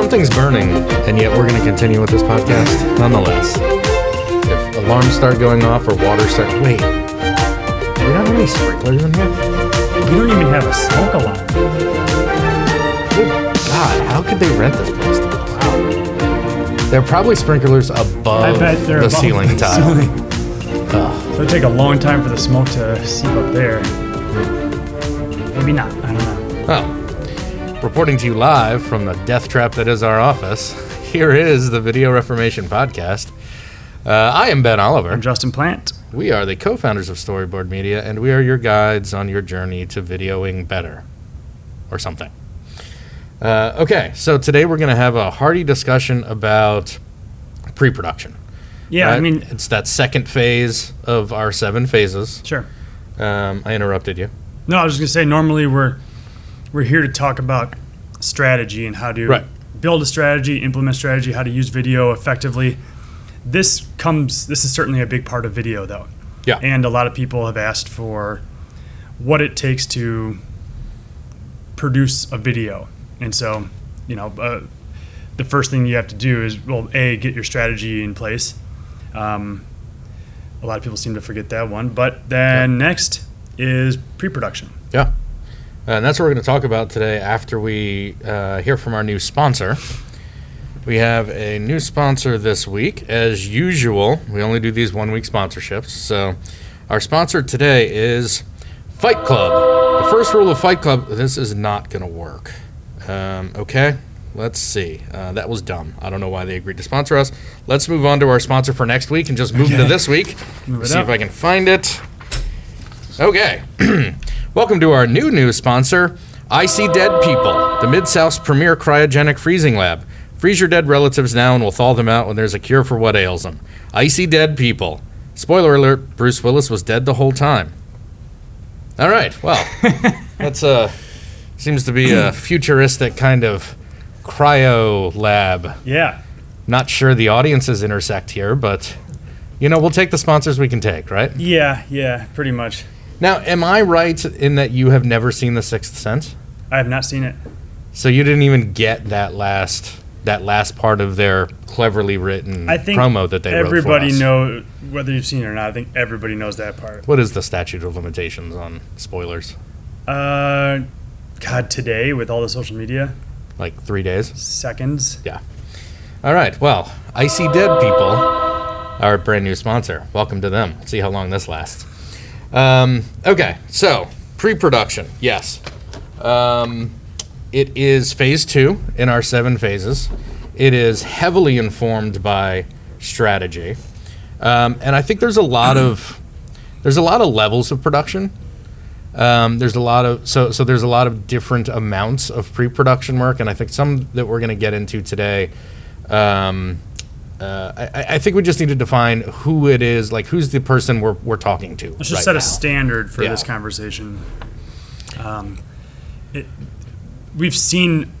something's burning, and yet we're going to continue with this podcast nonetheless. If alarms start going off or water start. Wait. Do we not have any sprinklers in here? We don't even have a smoke alarm. God, how could they rent this place? Wow. There are probably sprinklers above I bet they're the above ceiling the tile. ceiling. It'll take a long time for the smoke to seep up there. Maybe not. Reporting to you live from the death trap that is our office, here is the Video Reformation Podcast. Uh, I am Ben Oliver. I'm Justin Plant. We are the co founders of Storyboard Media, and we are your guides on your journey to videoing better or something. Uh, okay, so today we're going to have a hearty discussion about pre production. Yeah, I mean, it's that second phase of our seven phases. sure. Um, I interrupted you. No, I was just gonna say. Normally, we're we're here to talk about strategy and how to Right. build a strategy, implement strategy, how to use video effectively. This comes. This is certainly a big part of video, though. Yeah. And a lot of people have asked for what it takes to produce a video, and so you know, uh, the first thing you have to do is well, a get your strategy in place. Um, a lot of people seem to forget that one, but then next is pre-production. Yeah. And that's what we're going to talk about today after we uh, hear from our new sponsor. We have a new sponsor this week. As usual, we only do these one week sponsorships. So, our sponsor today is Fight Club. The first rule of Fight Club this is not going to work. Um, okay, let's see. Uh, that was dumb. I don't know why they agreed to sponsor us. Let's move on to our sponsor for next week and just move into this week. See up. if I can find it. Okay. Welcome to our new news sponsor, Icy Dead People, the Mid South's premier cryogenic freezing lab. Freeze your dead relatives now and we'll thaw them out when there's a cure for what ails them. Icy Dead People. Spoiler alert, Bruce Willis was dead the whole time. All right, well, that's uh seems to be a futuristic kind of cryo lab. Yeah, Not sure the audiences intersect here, but you know, we'll take the sponsors we can take, right? yeah, yeah, pretty much. Now, am I right in that you have never seen The Sixth Sense? I have not seen it. So you didn't even get that last that last part of their cleverly written I think promo that they everybody wrote for us. know whether you've seen it or not. I think everybody knows that part. What is the statute of limitations on spoilers? Uh, God, today with all the social media, Like three days? seconds. Yeah. All right. Well, Icy Dead People, our brand new sponsor. Welcome to them. See how long this lasts. Um, okay, so pre-production. Yes, um, it is phase two in our seven phases. It is heavily informed by strategy, um, and I think there's a lot of there's a lot of levels of production. Um, there's a lot of so so there's a lot of different amounts of pre-production work, and I think some that we're going to get into today. Um, uh, I, I think we just need to define who it is, like who's the person we're, we're talking to. Let's just right set now. a standard for Yeah. this conversation. Um, it, we've seen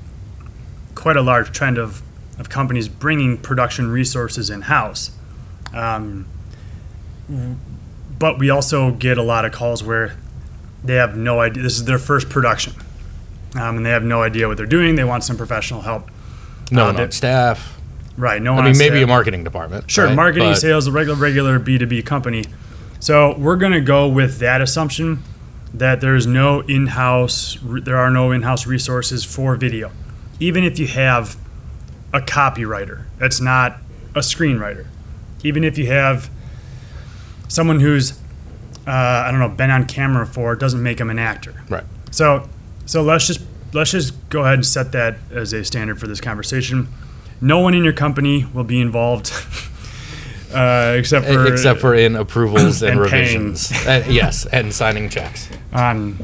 quite a large trend of, of companies bringing production resources in house. Um, w- but we also get a lot of calls where they have no idea. This is their first production. Um, and they have no idea what they're doing. They want some professional help. no uh, that- staff. Right. No I mean, maybe a marketing department. Sure, right? marketing, But- sales, a regular, regular B2B company. So we're going to go with that assumption that there's no in-house, there are no in-house resources for video. Even if you have a copywriter, that's not a screenwriter. Even if you have someone who's, uh, I don't know, been on camera for, it doesn't make them an actor. Right. So, so let's just let's just go ahead and set that as a standard for this conversation. No one in your company will be involved, uh, except for Except for in approvals and, And revisions. Uh, yes, and signing checks. Um,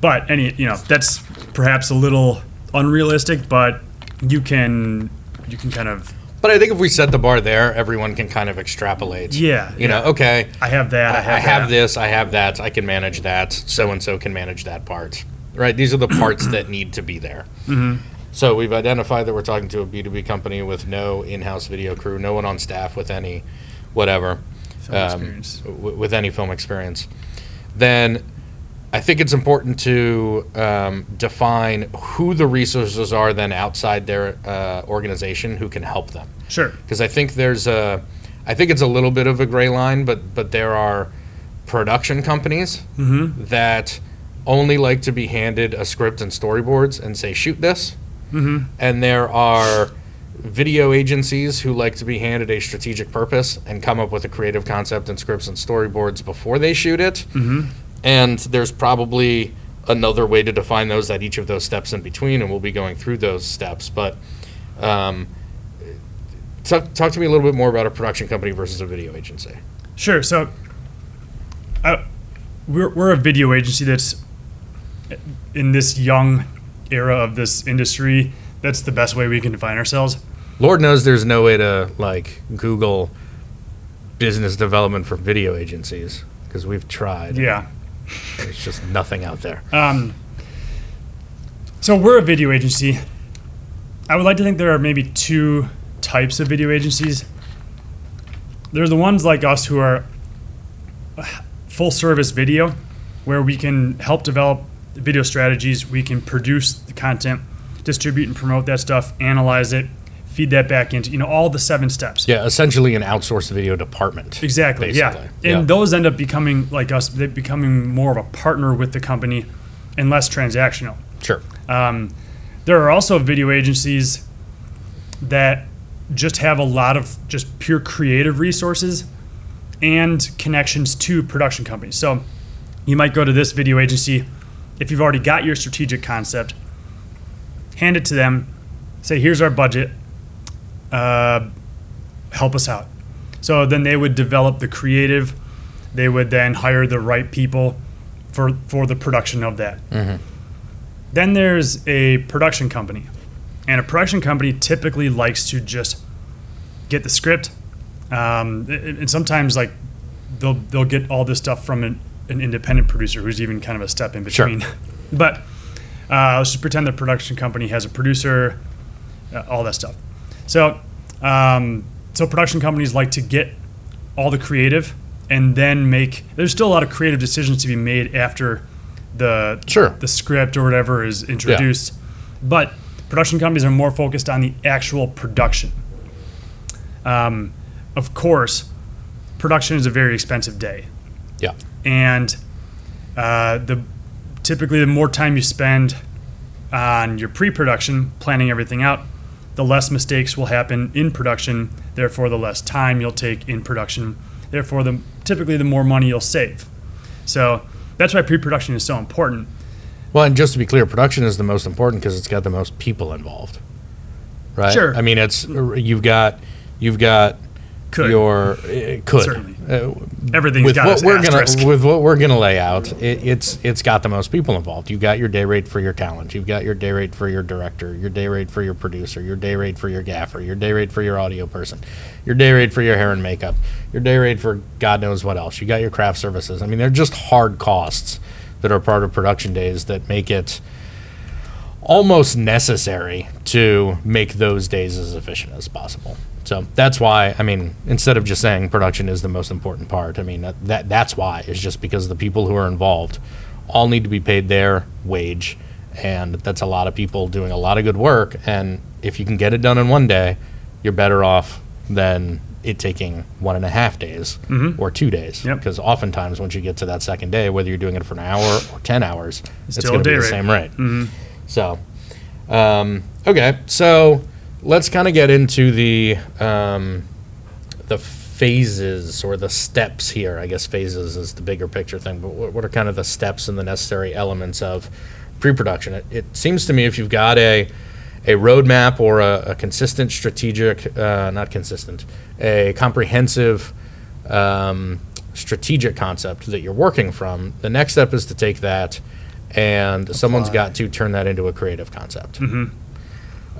but any, you know, that's perhaps a little unrealistic, but you can you can kind of But I think if we set the bar there, everyone can kind of extrapolate. Yeah, You know, okay, I have that. I I, have, I have that. this, I have that, I can manage that, so and so can manage that part. Right? These are the parts that need to be there. Mm-hmm. So we've identified that we're talking to a B2B company with no in house video crew, no one on staff with any whatever, Film um, experience. w- with any film experience. Then I think it's important to um, define who the resources are then outside their uh, organization who can help them. Sure. Because I think there's a, I think it's a little bit of a gray line, but but there are production companies that only like to be handed a script and storyboards and say shoot this, and there are video agencies who like to be handed a strategic purpose and come up with a creative concept and scripts and storyboards before they shoot it. And there's probably another way to define those at each of those steps in between, and we'll be going through those steps. But um, talk, talk to me a little bit more about a production company versus a video agency. Sure. So, uh, we're, we're a video agency that's in this young era of this industry. That's the best way we can define ourselves. Lord knows there's no way to like Google business development for video agencies because we've tried. Yeah. There's just nothing out there. Um, so we're a video agency. I would like to think there are maybe two types of video agencies. There are the ones like us who are full service video, where we can help develop video strategies, we can produce the content, distribute and promote that stuff, analyze it, feed that back into you know all the seven steps. Yeah, essentially an outsourced video department. Exactly. Yeah. And Yeah. those end up becoming like us, they becoming more of a partner with the company and less transactional. Sure. Um, there are also video agencies that just have a lot of just pure creative resources and connections to production companies. So you might go to this video agency if you've already got your strategic concept, hand it to them, say, "Here's our budget. Uh, help us out." So then they would develop the creative. They would then hire the right people for for the production of that. Then there's a production company. And a production company typically likes to just get the script. Um, and and sometimes like they'll they'll get all this stuff from an, an independent producer who's even kind of a step in Sure. between. but uh, let's just pretend the production company has a producer, uh, all that stuff. So um, so production companies like to get all the creative and then make. There's still a lot of creative decisions to be made after the Sure. the script or whatever is introduced. But production companies are more focused on the actual production. Um, of course, production is a very expensive day, Yeah. And uh, the typically the more time you spend on your pre-production planning everything out, the less mistakes will happen in production. Therefore, the less time you'll take in production. Therefore, the typically the more money you'll save. So that's why pre-production is so important. Well, and just to be clear, production is the most important because it's got the most people involved. Right. Sure. I mean, it's you've got you've got Could. your it could Certainly. Uh, Everything's with got what we're asterisk. gonna with what we're gonna lay out, it, it's it's got the most people involved. You've got your day rate for your talent. You've got your day rate for your director. Your day rate for your producer. Your day rate for your gaffer. Your day rate for your audio person. Your day rate for your hair and makeup. Your day rate for God knows what else. You got your craft services. I mean, they're just hard costs that are part of production days that make it almost necessary to make those days as efficient as possible. So that's why I mean, instead of just saying production is the most important part, I mean that, that that's why is just because the people who are involved all need to be paid their wage, and that's a lot of people doing a lot of good work. And if you can get it done in one day, you're better off than it taking one and a half days or two days. Yep. Because oftentimes, once you get to that second day, whether you're doing it for an hour or ten hours, it's, Still going to be the rate. same rate. So, um, okay, so let's kind of get into the um, the phases or the steps here. I guess phases is the bigger picture thing, but what, what are kind of the steps and the necessary elements of pre-production? It, it seems to me if you've got a a roadmap or a, a consistent strategic, uh, not consistent, a comprehensive um, strategic concept that you're working from, the next step is to take that and someone's got to turn that into a creative concept.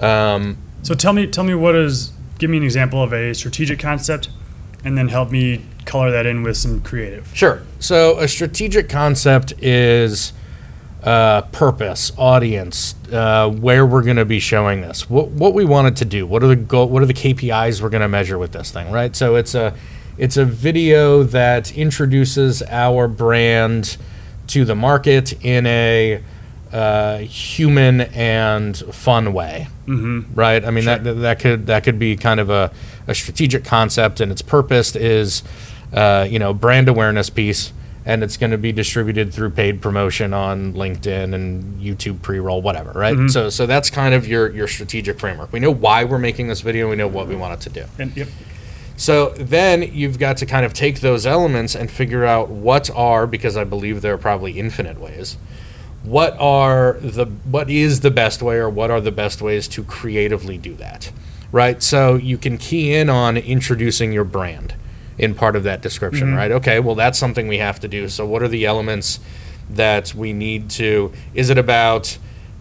Um, So tell me, tell me what is. Give me an example of a strategic concept, and then help me color that in with some creative. Sure. So a strategic concept is uh, purpose, audience, uh, where we're going to be showing this, what what we wanted to do, what are the goal, what are the KPIs we're going to measure with this thing, right? So it's a it's a video that introduces our brand to the market in a uh, human and fun way, mm-hmm. right? I mean that that could that could be kind of a, a strategic concept, and its purpose is, uh, you know, brand awareness piece, and it's going to be distributed through paid promotion on LinkedIn and YouTube pre-roll, whatever, right? So so that's kind of your your strategic framework. We know why we're making this video. We know what we want it to do. And yep. So then you've got to kind of take those elements and figure out what are because I believe there are probably infinite ways. What are the what is the best way or what are the best ways to creatively do that? Right? So you can key in on introducing your brand in part of that description, right? Okay, well that's something we have to do. So what are the elements that we need to is it about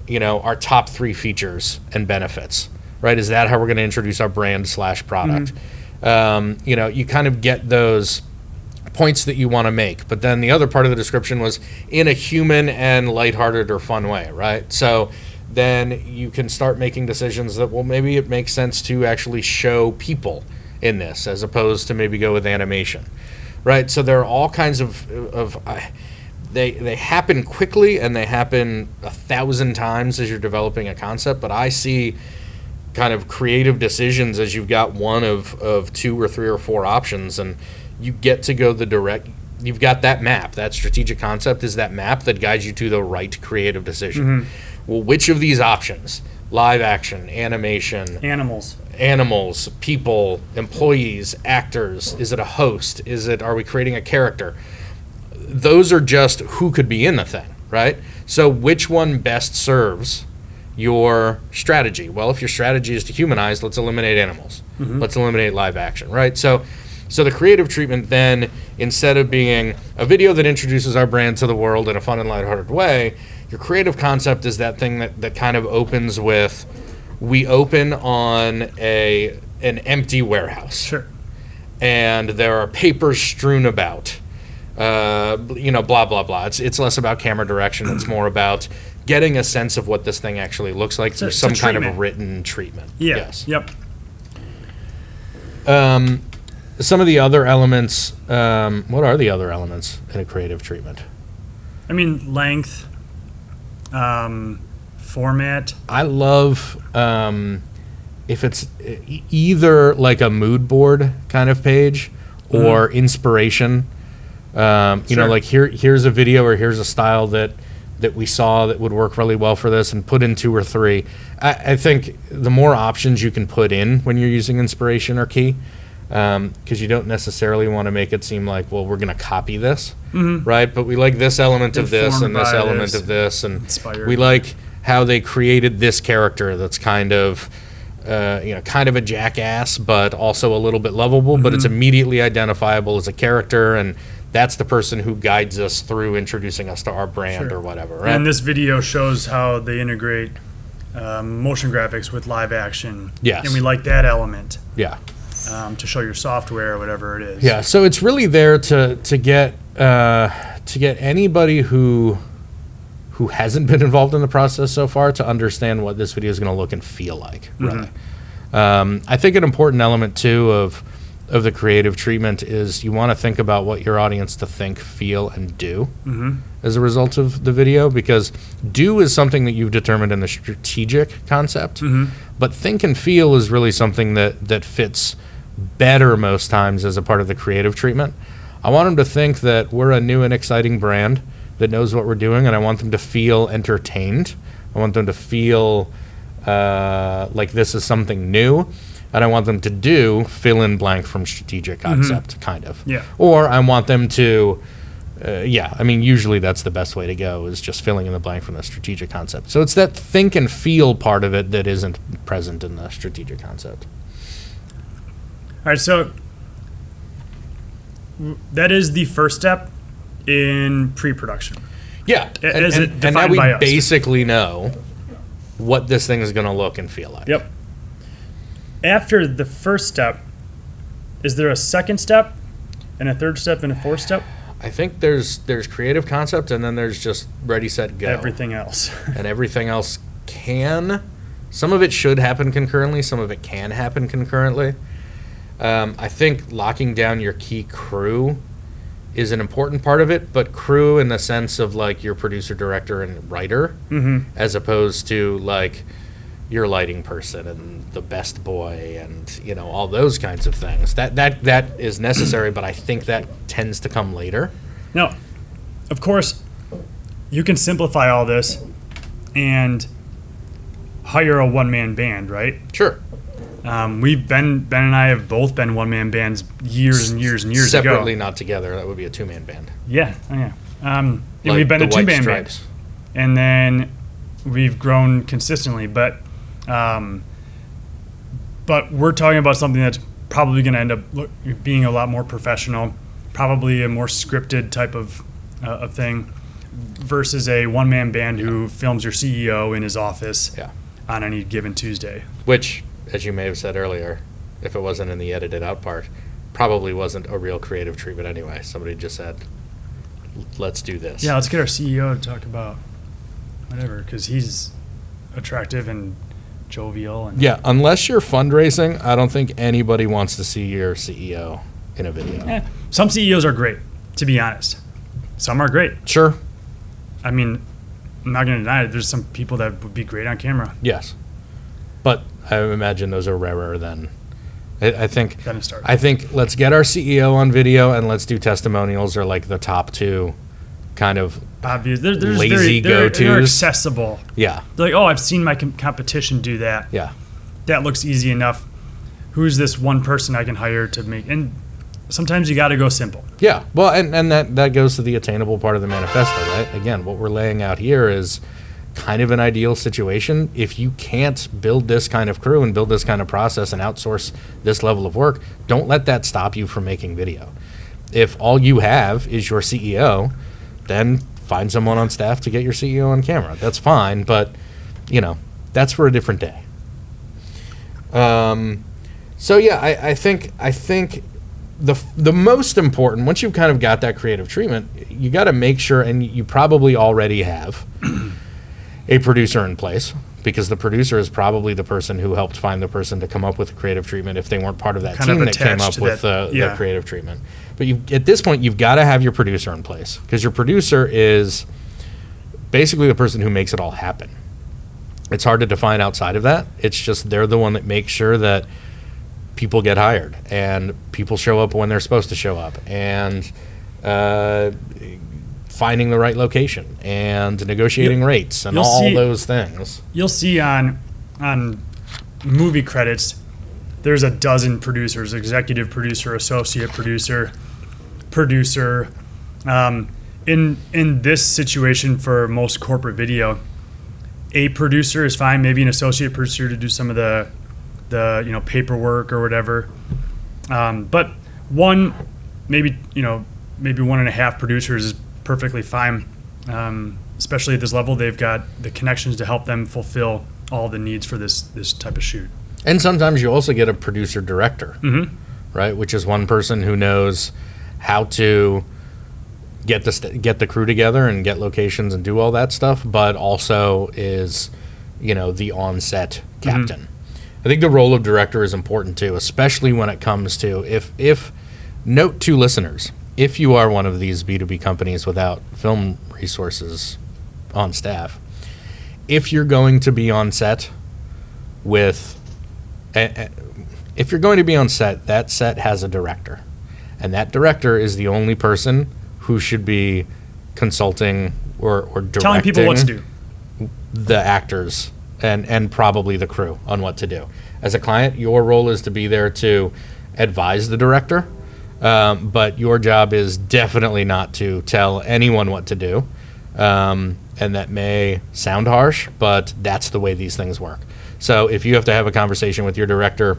you know our top three features and benefits right is that how we're going to introduce our brand slash product um, you know you kind of get those points that you want to make. But then the other part of the description was in a human and lighthearted or fun way right? So then you can start making decisions that well maybe it makes sense to actually show people in this as opposed to maybe go with animation right? So there are all kinds of of I they they happen quickly and they happen a thousand times as you're developing a concept but i see kind of creative decisions as you've got one of of two or three or four options. And you get to go the direct you've got that map that strategic concept is that map that guides you to the right creative decision mm-hmm. well which of these options live action animation Animals. animals, people, employees, actors? Is it a host? Is it are we creating a character? Those are just who could be in the thing, right? So which one best serves your strategy? Well, if your strategy is to humanize, let's eliminate animals. Mm-hmm. Let's eliminate live action, right? So so the creative treatment then instead of being a video that introduces our brand to the world in a fun and lighthearted way, your creative concept is that thing that, that kind of opens with we open on a an empty warehouse Sure. and there are papers strewn about. Uh, you know, blah blah blah. It's it's less about camera direction. It's more about getting a sense of what this thing actually looks like through some kind of written treatment. Yeah. Yes. Yep. Um, some of the other elements. Um, what are the other elements in a creative treatment? I mean, length, um, format. I love um, if it's e- either like a mood board kind of page or inspiration. Um, you know, like here here's a video or here's a style that that we saw that would work really well for this, and put in two or three. I, I think the more options you can put in when you're using inspiration are key. Because you don't necessarily want to make it seem like, well, we're going to copy this, right? But we like this element of this and this element this. of this, and Inspired. we like how they created this character that's kind of uh, you know kind of a jackass but also a little bit lovable but Mm-hmm. it's immediately identifiable as a character and that's the person who guides us through introducing us to our brand Sure. or whatever right And this video shows how they integrate um, motion graphics with live action. Yes. And we like that element yeah um, to show your software or whatever it is. yeah so it's really there to to get uh, to get anybody who who hasn't been involved in the process so far to understand what this video is going to look and feel like. Really Um, I think an important element too of of the creative treatment is you want to think about what your audience to think, feel, and do as a result of the video because do is something that you've determined in the strategic concept, but think and feel is really something that that fits better most times as a part of the creative treatment. I want them to think that we're a new and exciting brand that knows what we're doing, and I want them to feel entertained. I want them to feel uh, like this is something new, and I want them to do fill in blank from strategic concept, kind of. Yeah. Or I want them to, uh, yeah, I mean, usually that's the best way to go is just filling in the blank from the strategic concept. So it's that think and feel part of it that isn't present in the strategic concept. All right, so that is the first step in pre-production. Yeah, and, and- and now we basically know what this thing is going to look and feel like. Yep. After the first step, is there a second step, and a third step, and a fourth step? I think there's there's creative concept, and then there's just ready, set, go. Everything else. and everything else can. Some of it should happen concurrently. Some of it can happen concurrently. Um, I think locking down your key crew is an important part of it, but crew in the sense of like your producer, director, and writer, as opposed to like your lighting person and the best boy and you know all those kinds of things. That that that is necessary, but I think that tends to come later. No, of course, you can simplify all this and hire a one man band, right? Sure. Um, we've been Ben and I have both been one man bands years and years and years Separately, ago. not together. That would be a two man band. Yeah, oh, yeah. Um, yeah, Like we've been a two man band, and then we've grown consistently. But um, but we're talking about something that's probably going to end up look, being a lot more professional, probably a more scripted type of uh, of thing, versus a one man band who films your CEO in his office Yeah. on any given Tuesday. Which, as you may have said earlier, if it wasn't in the edited out part, probably wasn't a real creative treatment anyway. Somebody just said, "Let's do this." Yeah, let's get our CEO to talk about whatever because he's attractive and jovial and Yeah, unless you're fundraising, I don't think anybody wants to see your CEO in a video. Eh, some CEOs are great, to be honest. Some are great. Sure. I mean, I'm not going to deny it. There's some people that would be great on camera. Yes. I imagine those are rarer than. I, I think. Then it. I think let's get our CEO on video and let's do testimonials are like the top two, kind of. Obvious. They're, they're just Lazy very, they're, they're go-tos. accessible. Yeah. They're like, oh, I've seen my com- competition do that. Yeah. That looks easy enough. Who's this one person I can hire to make? And sometimes you got to go simple. Yeah, well, and, and that, that goes to the attainable part of the manifesto, right? Again, what we're laying out here is kind of an ideal situation. If you can't build this kind of crew and build this kind of process and outsource this level of work, don't let that stop you from making video. If all you have is your CEO, then find someone on staff to get your CEO on camera. That's fine, but you know, that's for a different day. Um, so yeah, I, I think I think the the most important once you've kind of got that creative treatment, you got to make sure, and you probably already have a producer in place because the producer is probably the person who helped find the person to come up with the creative treatment if they weren't part of that Kind of team that came up with that- the, yeah. the creative treatment. But you at this point you've got to have your producer in place because your producer is basically the person who makes it all happen. It's hard to define outside of that. It's just they're the one that makes sure that people get hired and people show up when they're supposed to show up and uh, finding the right location and negotiating You'll- rates and all see- those things. You'll see on on movie credits, there's a dozen producers: executive producer, associate producer, producer. Um, in in this situation, for most corporate video, a producer is fine. Maybe an associate producer to do some of the the you know paperwork or whatever. Um, but one, maybe you know, maybe one and a half producers is perfectly fine. Um, especially at this level, they've got the connections to help them fulfill all the needs for this this type of shoot. And sometimes you also get a producer director, Mhm. right? Which is one person who knows how to get the st- get the crew together and get locations and do all that stuff, but also is you know the on-set captain. I think the role of director is important too, especially when it comes to if if note to listeners, if you are one of these B2B companies without film resources on staff, if you're going to be on set with a- a- if you're going to be on set, that set has a director. And that director is the only person who should be consulting or, or directing Telling people what to do. the actors and, and probably the crew on what to do. As a client, your role is to be there to advise the director, um, but your job is definitely not to tell anyone what to do. Um, and that may sound harsh, but that's the way these things work. So if you have to have a conversation with your director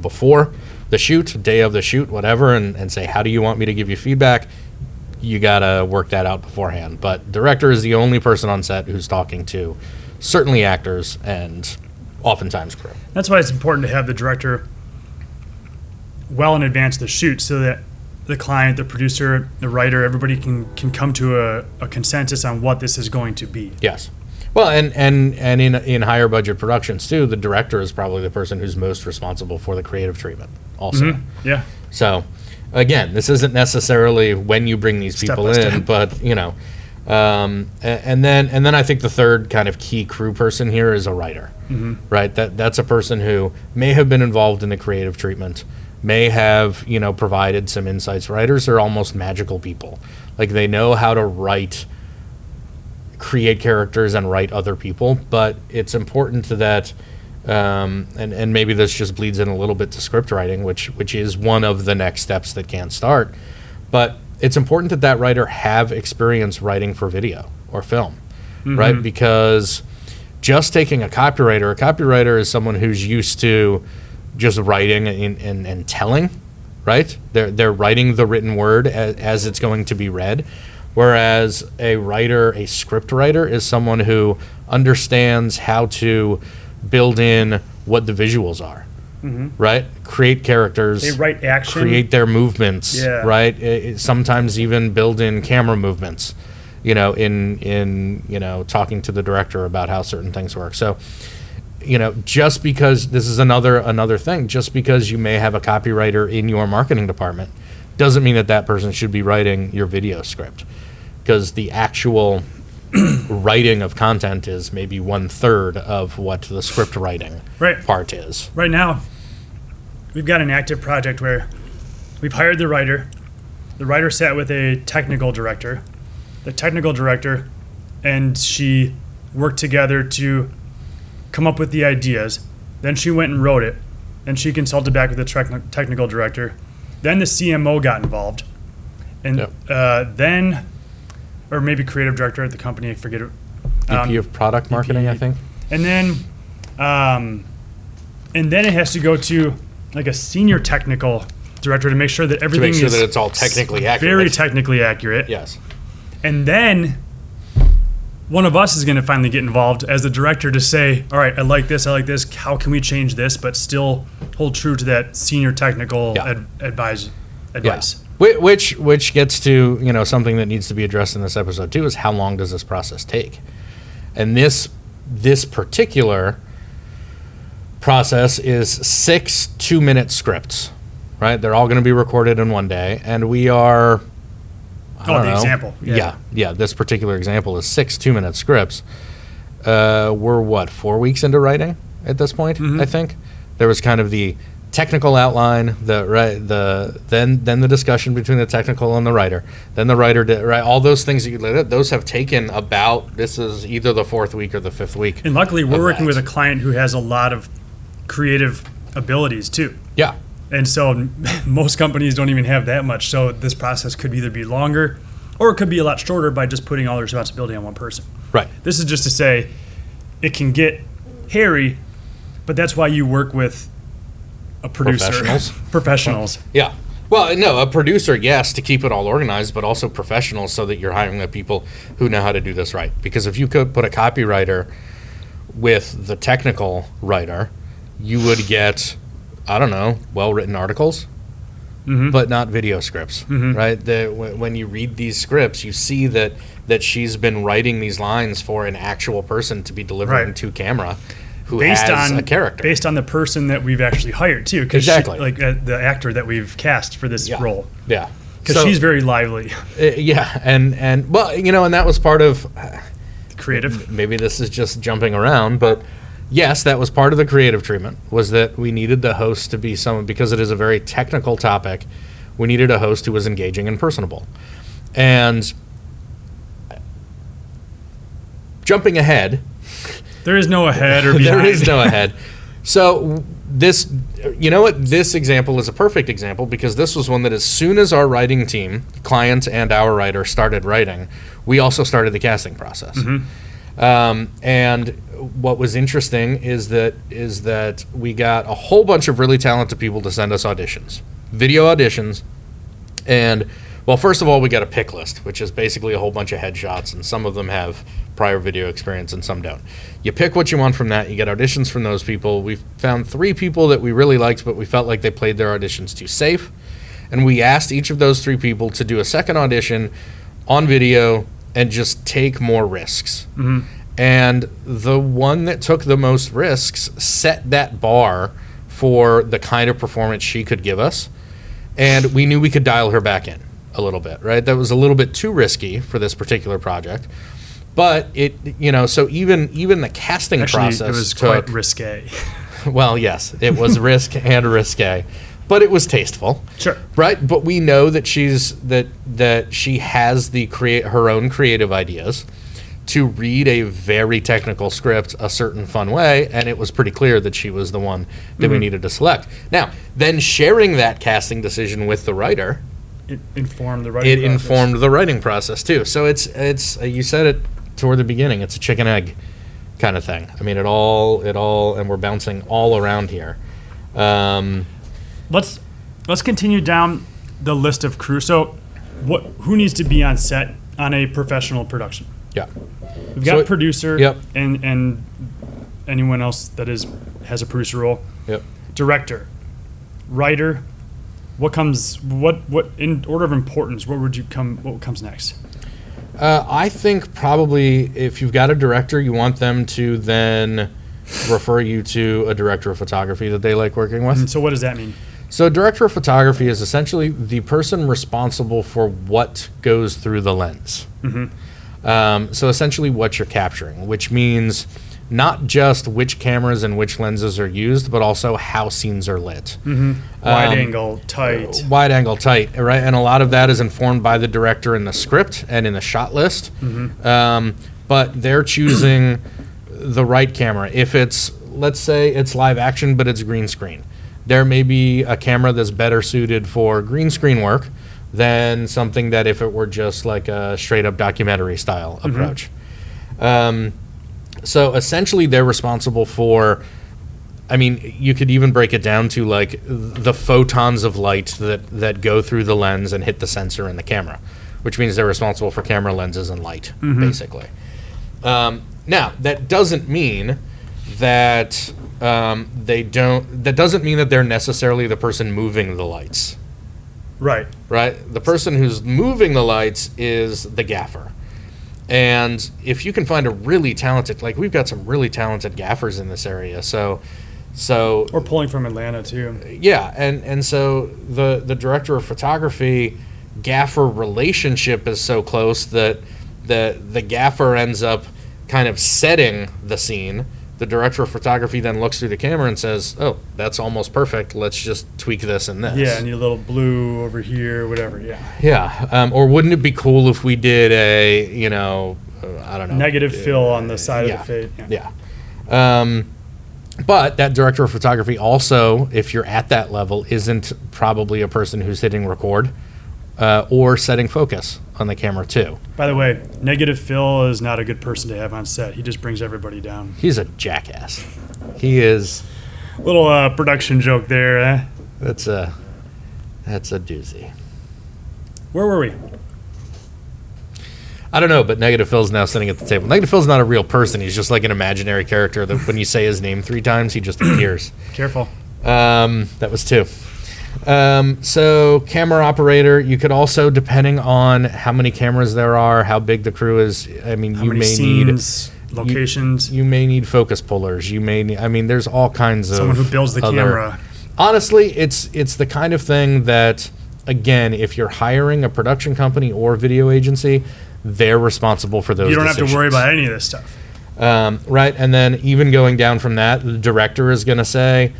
before the shoot, day of the shoot, whatever, and, and say, how do you want me to give you feedback? You got to work that out beforehand. But director is the only person on set who's talking to certainly actors and oftentimes crew. That's why it's important to have the director well in advance of the shoot so that the client, the producer, the writer, everybody can, can come to a, a consensus on what this is going to be. Yes. Well, and and and in in higher budget productions too, the director is probably the person who's most responsible for the creative treatment. Also, Yeah. so again, this isn't necessarily when you bring these people by in, step. but you know, um, and then and then I think the third kind of key crew person here is a writer, Mm-hmm. right? That that's a person who may have been involved in the creative treatment, may have you know provided some insights. Writers are almost magical people, like they know how to write, create characters and write other people. But it's important that. Um, and, and maybe this just bleeds in a little bit to script writing, which which is one of the next steps that can start. But it's important that that writer have experience writing for video or film, right? Because just taking a copywriter, a copywriter is someone who's used to just writing and, and, and telling, right? They're, they're writing the written word as, as it's going to be read. Whereas a writer, a script writer, is someone who understands how to build in what the visuals are, mm-hmm. right? Create characters They write action. create their movements, Yeah. right? I- I- sometimes even build in camera movements, you know, in in you know talking to the director about how certain things work. So, you know, just because this is another another thing, just because you may have a copywriter in your marketing department, doesn't mean that that person should be writing your video script, because the actual writing of content is maybe one third of what the script writing Right. part is. right now we've got an active project where we've hired the writer the writer sat with a technical director the technical director and she worked together to come up with the ideas then she went and wrote it then she consulted back with the techni- technical director then the cmo got involved and Yep. uh, then or maybe creative director at the company i forget it VP Um, of product marketing, I think. and then um, and then it has to go to like a senior technical director to make sure that everything To make sure is that it's all technically accurate. very technically accurate Yes. and then one of us is going to finally get involved as the director to say all right i like this i like this how can we change this but still hold true to that senior technical Yeah. ad- advise advice Whi- Which which gets to you know something that needs to be addressed in this episode too is how long does this process take? And this this particular process is six two minute scripts, right? They're all going to be recorded in one day, and we are. I Oh, don't the know. example. Yeah. Yeah. yeah, This particular example is six two minute scripts. Uh, we're what four weeks into writing at this point. Mm-hmm. I think there was kind of the technical outline, the right, the then then the discussion between the technical and the writer. Then the writer did right. All those things that you out, those have taken about this is either the fourth week or the fifth week. and luckily we're working that. with a client who has a lot of creative abilities too Yeah, And so most companies don't even have that much. So this process could either be longer or it could be a lot shorter by just putting all the responsibility on one person. right. This is just to say it can get hairy, but that's why you work with a producer. Professionals. Professionals. Yeah. Well, no, a producer, yes, to keep it all organized, but also professionals so that you're hiring the people who know how to do this right. Because if you could put a copywriter with the technical writer, you would get, I don't know, well written articles, but not video scripts, right? The, when when you read these scripts, you see that that she's been writing these lines for an actual person to be delivering Right. to camera, who Based has on a character. based on the person that we've actually hired too, she- Exactly. like uh, the actor that we've cast for this yeah. role, Yeah. because So- she's very lively, Uh, yeah, and and well, you know, and that was part of creative. maybe this is just jumping around, but yes, that was part of the creative treatment was that we needed the host to be someone because it is a very technical topic. We needed a host who was engaging and personable. And jumping ahead, There is no ahead or behind. there is no ahead. So this, you know what? This example is a perfect example because this was one that as soon as our writing team, client and our writer, started writing, we also started the casting process. Um, and what was interesting is that is that we got a whole bunch of really talented people to send us auditions, video auditions, and well, first of all, we got a pick list, which is basically a whole bunch of headshots, and some of them have prior video experience and some don't. You pick what you want from that. You get auditions from those people. We found three people that we really liked, but we felt like they played their auditions too safe. And we asked each of those three people to do a second audition on video and just take more risks. Mm-hmm. And the one that took the most risks set that bar for the kind of performance she could give us and we knew we could dial her back in a little bit, right? That was a little bit too risky for this particular project. But it, you know, so even even the casting Actually, process it was took quite risque. well, yes, it was risk and risque, but it was tasteful. Sure. Right, but we know that she's that that she has the create her own creative ideas to read a very technical script a certain fun way, and it was pretty clear that she was the one that we needed to select. Now, then sharing that casting decision with the writer, It informed the writing it process. informed the writing process too. So it's it's uh, you said it toward the beginning. It's a chicken egg kind of thing. I mean, it all it all, and we're bouncing all around here. Um, Let's let's continue down the list of crew. So, what who needs to be on set on a professional production? Yeah. We've got So- producer yep. and and anyone else that is has a producer role. Yep. Director, writer. What comes? What what in order of importance? What would you come? What comes next? Uh, I think probably if you've got a director, you want them to then refer you to a director of photography that they like working with. And so, what does that mean? So, a director of photography is essentially the person responsible for what goes through the lens. Um, so, essentially, what you're capturing, which means not just which cameras and which lenses are used, but also how scenes are lit. Wide Um, angle, tight. Wide angle tight, right? And a lot of that is informed by the director in the script and in the shot list. Um, but they're choosing the right camera. If it's, let's say it's live action, but it's green screen, there may be a camera that's better suited for green screen work than something that if it were just like a straight up documentary style approach. Um, so essentially, they're responsible for. I mean, you could even break it down to like the photons of light that that go through the lens and hit the sensor in the camera, which means they're responsible for camera lenses and light, basically. Um, now, that doesn't mean that um, they don't. That doesn't mean that they're necessarily the person moving the lights Right. right? The person who's moving the lights is the gaffer. And if you can find a really talented, like we've got some really talented gaffers in this area, so so Or pulling from Atlanta too. yeah, and and so the the director of photography gaffer relationship is so close that the the gaffer ends up kind of setting the scene. The director of photography then looks through the camera and says, "Oh, that's almost perfect. Let's just tweak this and this." Yeah, and your little blue over here, whatever. Yeah. Yeah, um, or wouldn't it be cool if we did a, you know, uh, I don't know, Negative fill on the side yeah, of the fade. yeah. Um, but that director of photography also, if you're at that level, isn't probably a person who's hitting record uh, or setting focus on the camera too. By the way, negative Phil is not a good person to have on set. He just brings everybody down. He's a jackass. He is. Little uh, production joke there. Eh? That's a. That's a doozy. Where were we? I don't know, but Negative Phil's now sitting at the table. Negative Phil's not a real person. He's just like an imaginary character that when you say his name three times, he just appears. Careful. Um, that was two. Um, so camera operator, you could also, depending on how many cameras there are, how big the crew is. I mean, How you many may scenes, locations? need you may need focus pullers. You may need. I mean, there's all kinds of someone who builds the other- camera. Honestly, it's it's the kind of thing that, again, if you're hiring a production company or video agency, they're responsible for those. You don't have to worry about any of this stuff. Um, right, and then even going down from that, the director is going to say,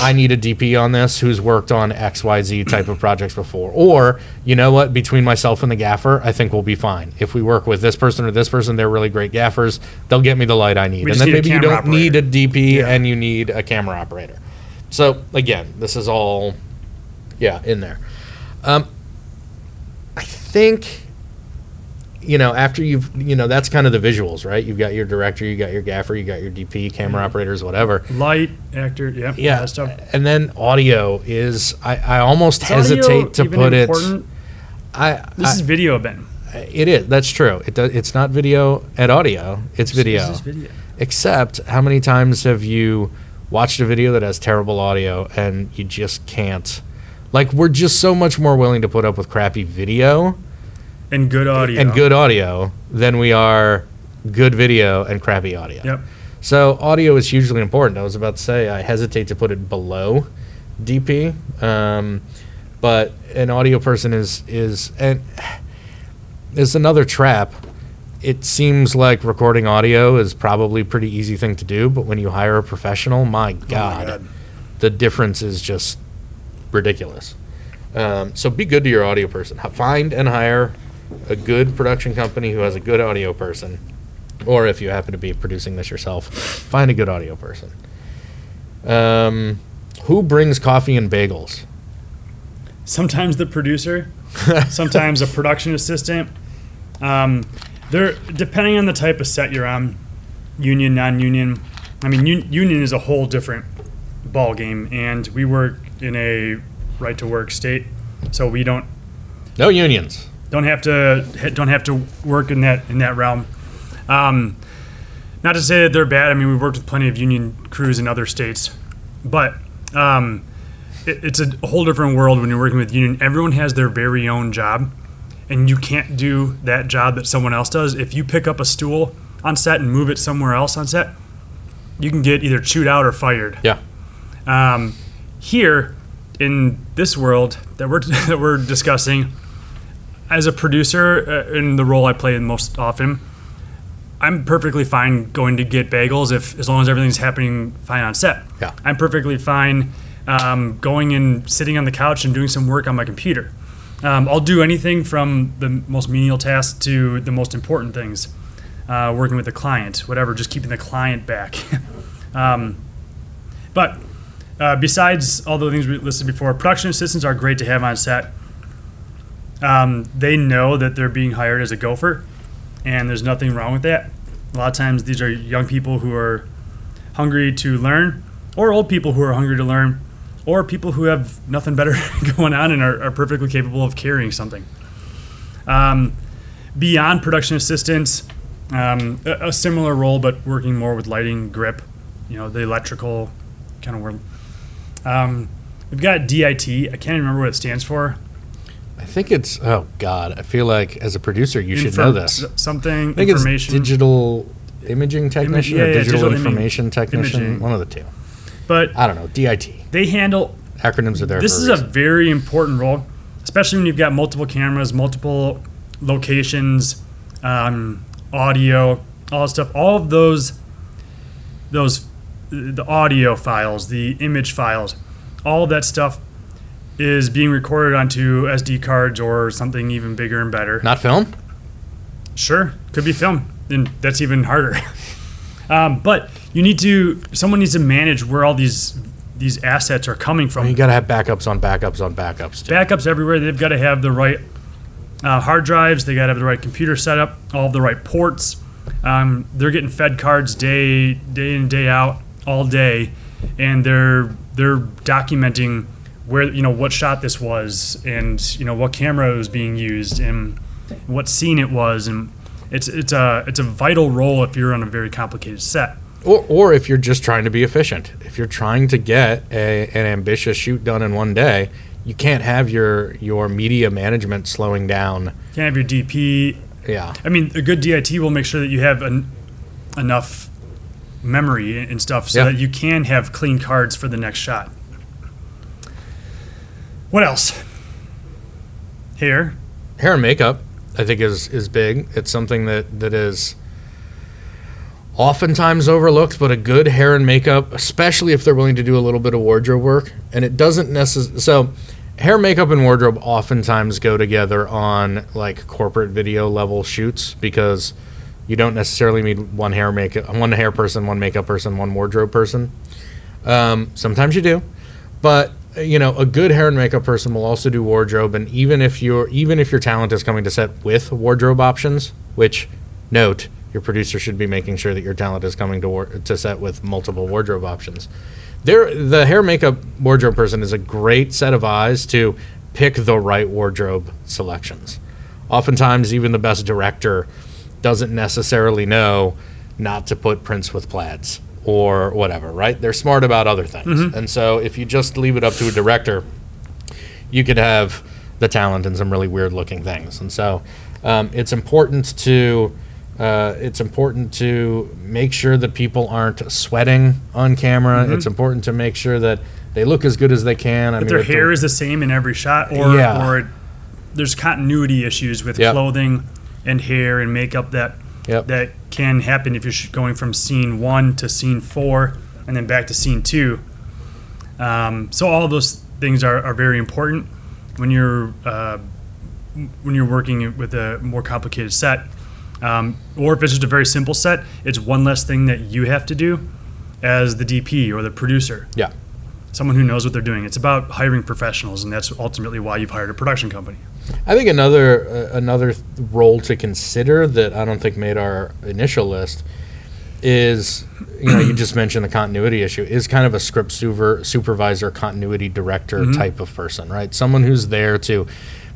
"I need a DP on this who's worked on X, Y, Z type of projects before." Or, you know what? Between myself and the gaffer, I think we'll be fine. If we work with this person or this person, they're really great gaffers. They'll get me the light I need, We and then need maybe you don't need a DP Yeah. and you need a camera operator. So again, this is all, yeah, in there. Um, I think you know, after you've, you know, that's kind of the visuals, right? You've got your director, you got your gaffer, you got your DP, camera mm-hmm. operators, whatever. Light, actor, yeah. Yeah. Stuff. And then audio is, I, I almost Is hesitate to put important? it. I, This I- is video, Ben. it is. That's true. It does, it's not video at audio. It's video. This is video. Except, how many times have you watched a video that has terrible audio and you just can't? Like, we're just so much more willing to put up with crappy video And good audio. and good audio than we are good video and crappy audio. Yep. So audio is hugely important. I was about to say I hesitate to put it below DP, um, but an audio person is is and is another trap. It seems like recording audio is probably a pretty easy thing to do, but when you hire a professional, my God, God. the difference is just ridiculous. Um, so be good to your audio person. Find and hire a good production company who has a good audio person, or if you happen to be producing this yourself, find a good audio person. Um, who brings coffee and bagels? sometimes the producer, sometimes a production assistant. Um, they're depending on the type of set you're on, union, non-union. I mean, un- union is a whole different ball game, and we work in a right-to-work state, so we don't No unions. Don't have to don't have to work in that in that realm. Um, not to say that they're bad. I mean, we've worked with plenty of union crews in other states, but um, it, it's a whole different world when you're working with union. Everyone has their very own job, and you can't do that job that someone else does. If you pick up a stool on set and move it somewhere else on set, you can get either chewed out or fired. Yeah. Um, here in this world that we're that we're discussing, as a producer uh, in the role I play most often, I'm perfectly fine going to get bagels if as long as everything's happening fine on set. Yeah. I'm perfectly fine um, going and sitting on the couch and doing some work on my computer. Um, I'll do anything from the most menial tasks to the most important things. Uh, working with the client, whatever, just keeping the client back. um, but uh, besides all the things we listed before, production assistants are great to have on set. Um, they know that they're being hired as a gopher, and there's nothing wrong with that. A lot of times, these are young people who are hungry to learn, or old people who are hungry to learn, or people who have nothing better going on and are, are perfectly capable of carrying something. Um, beyond production assistants, um, a, a similar role, but working more with lighting, grip, you know, the electrical kind of world. Um, we've got DIT. I can't remember what it stands for. I think it's oh god. I feel like as a producer you should know this. Something I think it's information. digital imaging technician yeah, or yeah, digital, digital information technician. imaging. One of the two. but I don't know. DIT. they handle Acronyms are there. this is a a very important role, especially when you've got multiple cameras, multiple locations, um, audio, all that stuff. All of those, those, the audio files, the image files, all of that stuff is being recorded onto SD cards or something even bigger and better. not film. Sure, could be film, and that's even harder. um, but you need to, someone needs to manage where all these these assets are coming from. You got to have backups on backups on backups. Too. backups everywhere. They've got to have the right uh, hard drives. They got to have the right computer setup, all the right ports. Um, they're getting fed cards day day in day out all day, and they're they're documenting where you know what shot this was and you know what camera was being used and what scene it was and it's it's a it's a vital role if you're on a very complicated set. Or, or if you're just trying to be efficient, if you're trying to get a, an ambitious shoot done in one day, you can't have your your media management slowing down. you Can't have your DP Yeah, I mean, a good DIT will make sure that you have an, enough memory and stuff so Yeah. that you can have clean cards for the next shot. What else? Hair. hair and makeup, I think is is big. It's something that that is oftentimes overlooked, but a good hair and makeup, especially if they're willing to do a little bit of wardrobe work, and it doesn't necessarily. So, hair, makeup, and wardrobe oftentimes go together on like corporate video level shoots because you don't necessarily need one hair makeup, one hair person, one makeup person, one wardrobe person. Um, sometimes you do, but you know a good hair and makeup person will also do wardrobe. And even if your even if your talent is coming to set with wardrobe options, which note your producer should be making sure that your talent is coming to war- to set with multiple wardrobe options. There, the hair makeup wardrobe person is a great set of eyes to pick the right wardrobe selections. Oftentimes, even the best director doesn't necessarily know not to put prints with plaids or whatever, right? They're smart about other things. And so if you just leave it up to a director, you could have the talent in some really weird looking things. And so um, it's important to uh, it's important to make sure that people aren't sweating on camera. It's important to make sure that they look as good as they can. I mean, their if the- hair is the same in every shot, or Yeah. or there's continuity issues with Yep. clothing and hair and makeup that Yep. that can happen if you're going from scene one to scene four and then back to scene two. Um, so all of those things are, are very important when you're uh, when you're working with a more complicated set. Um, or if it's just a very simple set, it's one less thing that you have to do as the DP or the producer yeah. someone who knows what they're doing. It's about hiring professionals, and that's ultimately why you've hired a production company. I think another uh, another role to consider that I don't think made our initial list is you know you just mentioned the continuity issue is kind of a script super, supervisor continuity director type of person right? Someone who's there to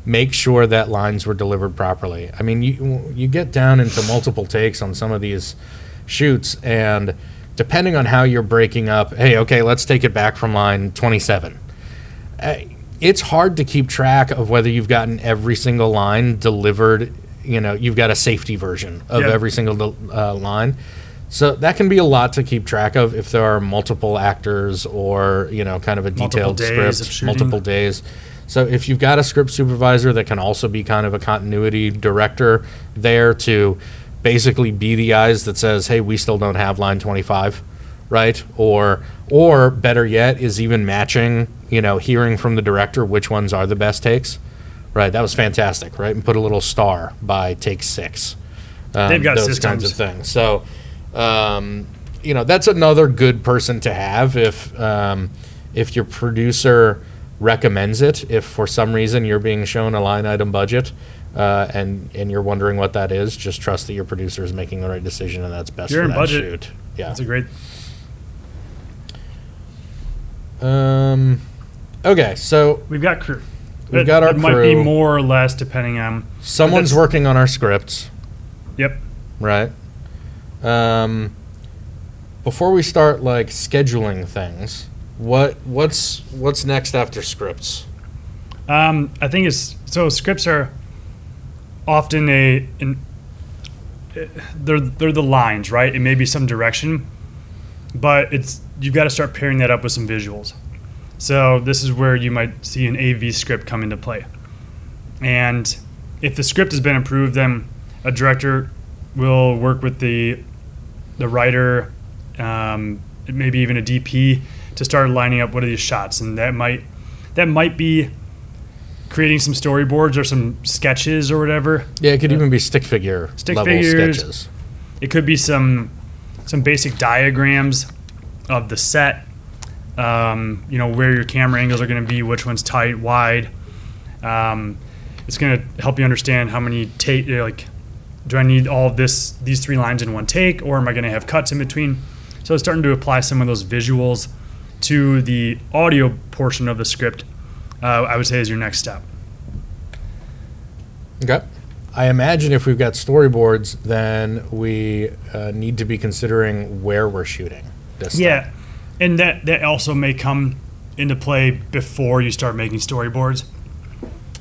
make sure that lines were delivered properly. I mean you you get down into multiple takes on some of these shoots and depending on how you're breaking up hey okay let's take it back from line 27 it's hard to keep track of whether you've gotten every single line delivered. You know, you've got a safety version of Yeah. every single uh, line. So that can be a lot to keep track of if there are multiple actors or, you know, kind of a detailed days script, multiple days. So if you've got a script supervisor that can also be kind of a continuity director there to basically be the eyes that says, "Hey, we still don't have line 25." Right? Or or better yet is even matching, you know, hearing from the director which ones are the best takes. Right? That was fantastic, right? And put a little star by take 6. Um, They've got those kinds of things. So um, you know that's another good person to have if um, if your producer recommends it if for some reason you're being shown a line item budget uh, and and you're wondering what that is just trust that your producer is making the right decision and that's best You're for in that budget. shoot yeah That's a great. Um okay so We've got crew. We've got our it might be crew. more or less depending on. someone's that's- working on our scripts Yep. right um before we start like scheduling things what what's what's next after scripts Um, I think it's so scripts are often a an, eh, they're they're the lines, right? It may be some direction, but it's you've got to start pairing that up with some visuals. So this is where you might see an AV script come into play. And if the script has been approved, then a director will work with the the writer, um, maybe even a DP, to start lining up what are these shots, and that might that might be creating some storyboards or some sketches or whatever. Yeah, it could even be stick figure Stick level figures. sketches. It could be some some basic diagrams of the set. Um, you know where your camera angles are going to be, which one's tight, wide. Um, it's going to help you understand how many take like. Do I need all this these three lines in one take, or am I going to have cuts in between? So it's starting to apply some of those visuals to the audio portion of the script. Uh, I would say is your next step. Okay. I imagine if we've got storyboards, then we uh, need to be considering where we're shooting this. Yeah, and that that also may come into play before you start making storyboards.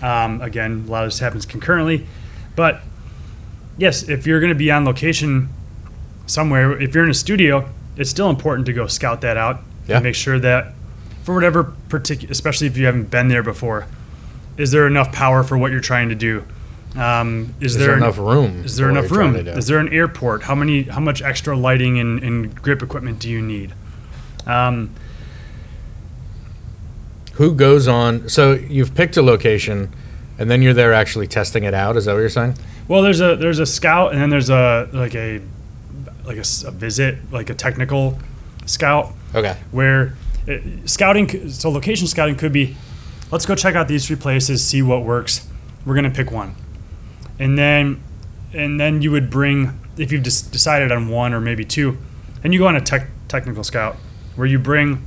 Um, again, a lot of this happens concurrently, but yes, if you're going to be on location somewhere, if you're in a studio, it's still important to go scout that out Yeah. and make sure that for whatever particular, especially if you haven't been there before, is there enough power for what you're trying to do? Um, is, Is there there enough room? is there enough room? Is there an airport? How many? How much extra lighting and, and grip equipment do you need? Um, Who goes on? So you've picked a location, and then you're there actually testing it out. Is that what you're saying? well, there's a there's a scout, and then there's a like a like a, a visit, like a technical scout, Okay. where uh scouting. So location scouting could be, let's go check out these three places, see what works. We're gonna pick one, and then and then you would bring if you've just decided on one or maybe two, and you go on a tech, technical scout where you bring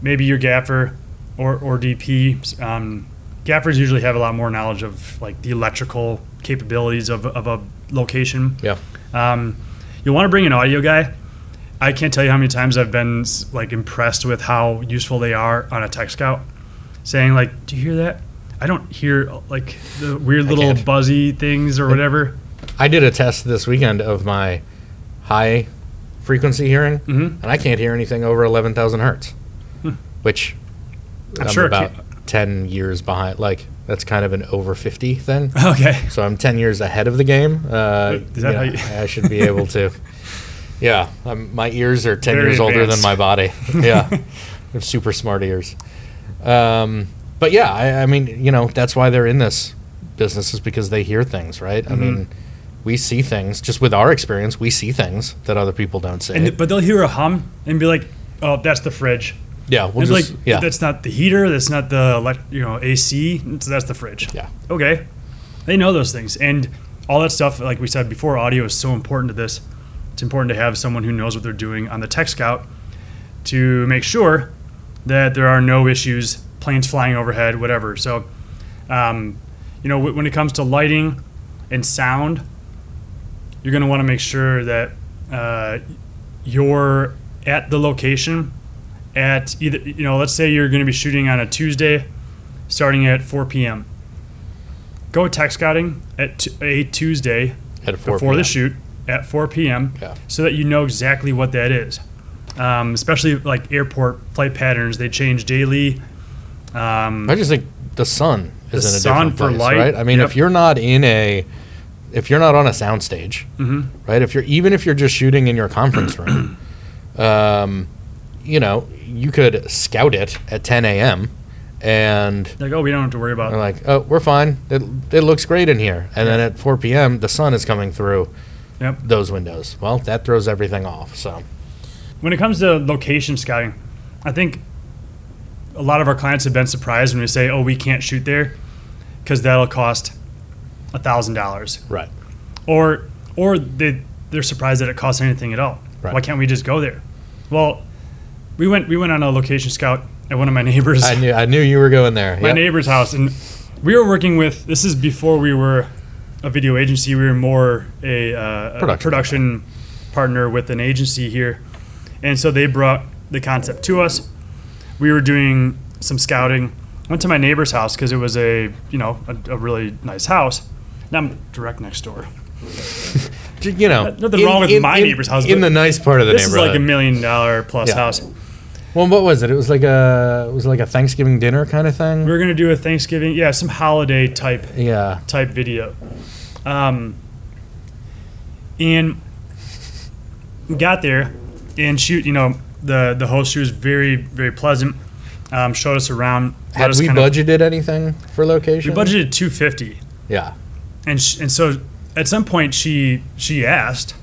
maybe your gaffer or, or DP. Um, gaffers usually have a lot more knowledge of like the electrical capabilities of, of a location. Yeah. Um, you want to bring an audio guy. I can't tell you how many times I've been like impressed with how useful they are on a tech scout. Saying like, "Do you hear that? I don't hear like the weird little buzzy things or whatever." I did a test this weekend of my high frequency hearing, Mhm. and I can't hear anything over 11,000 hertz, Hmm. which I'm sure about 10 years behind. Like, that's kind of an over 50 thing. Okay. So I'm 10 years ahead of the game. Uh, Is that you how know, you- I should be able to. Yeah, um, my ears are 10 Very years older than my body. Yeah, I have super smart ears. Um, but yeah, I, I mean, you know, that's why they're in this business is because they hear things, right? I mean, Mm-hmm. we see things just with our experience. We see things that other people don't see. And but they'll hear a hum and be like, "Oh, that's the fridge." yeah, we'll just like, yeah, that's not the heater. That's not the elect- you know AC. That's the fridge. yeah, Okay, they know those things, and all that stuff. Like we said before, audio is so important to this. It's important to have someone who knows what they're doing on the tech scout to make sure that there are no issues, planes flying overhead, whatever. So, um, you know, w- when it comes to lighting and sound, you're going to want to make sure that uh, you're at the location at either, you know, let's say you're going to be shooting on a Tuesday starting at 4 p.m. Go tech scouting at t- a Tuesday at 4 before the shoot at 4 p.m. Yeah. so that you know exactly what that is. Um, especially like airport flight patterns, they change daily. Um, I just think the sun is The in a sun different for place, light, right? I mean, yep. if you're not in a, if you're not on a soundstage, Mhm. right? If you're even if you're just shooting in your conference room, um, you know, you could scout it at 10 a.m. and like, oh, we don't have to worry about like, oh, we're fine. It, it looks great in here. And then at 4 p.m., the sun is coming through Yep. those windows. Well, that throws everything off. So When it comes to location scouting, I think a lot of our clients have been surprised when we say, "Oh, we can't shoot there," because that'll cost a thousand dollars, right, or or they they're surprised that it costs anything at all. Right. Why can't we just go there? Well, we went we went on a location scout at one of my neighbors. I knew I knew you were going there. my Yep. neighbor's house, and we were working with. This is before we were a video agency. We were more a, uh, a Production. production partner with an agency here, and so they brought the concept to us. We were doing some scouting. Went to my neighbor's house because it was a you know a, a really nice house. Now I'm direct next door. You know, Nothing wrong with my neighbor's house, In the nice part of the neighborhood, This is like a million dollar plus Yeah. house. Well, what was it? It was like a it was like a Thanksgiving dinner kind of thing. We were gonna do a Thanksgiving, yeah, some holiday type yeah. type video. Um, and we got there and shoot, you know, the the host she was very very pleasant. Um, showed us around. Had us we kind of- budgeted anything for location? we budgeted 250 Yeah. and sh- and so at some point she she asked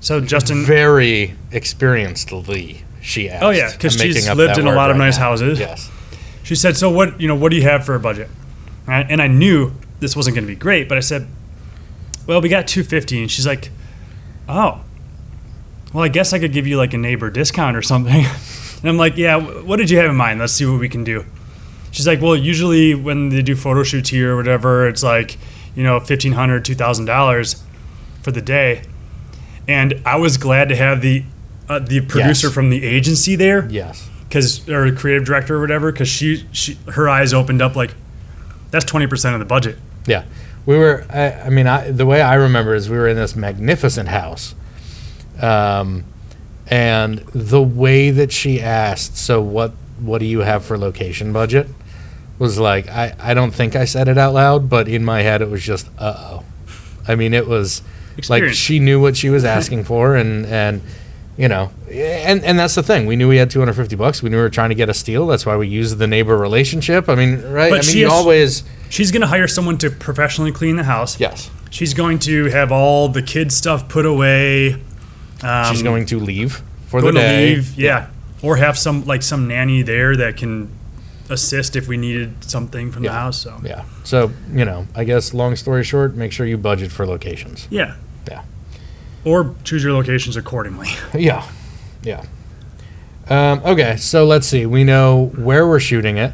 so justin Very experiencedly, she asked. Oh, yeah, 'cause I'm she's lived in a lot of right nice now. houses. Yes. she said so what you know what do you have for a budget Right? and i knew this wasn't going to be great but i said well we got 250 and she's like oh well i guess i could give you like a neighbor discount or something and i'm like yeah what did you have in mind let's see what we can do she's like well usually when they do photo shoots here or whatever it's like you know $1500 $2000 for the day and i was glad to have the uh, the producer Yes. from the agency there Yes. because or creative director or whatever because she, she her eyes opened up like that's 20% of the budget Yeah. We were, I, I mean, I, the way I remember is we were in this magnificent house. Um, and the way that she asked, so what, what do you have for location budget? Was like, I, I don't think I said it out loud, but in my head it was just, uh oh. I mean, it was like she knew what she was asking for and, and, you know, and, and that's the thing. We knew we had 250 bucks. We knew we were trying to get a steal. That's why we used the neighbor relationship. I mean, right? But I mean, she is- always, she's going to hire someone to professionally clean the house yes. she's going to have all the kids stuff put away um, She's going to leave for going the to day. leave yeah. or have some like some nanny there that can assist if we needed something from the Yeah. house so Yeah. So, you know, I guess long story short, make sure you budget for locations. yeah Yeah. or choose your locations accordingly Yeah. Yeah. Um, okay, so let's see. We know where we're shooting it.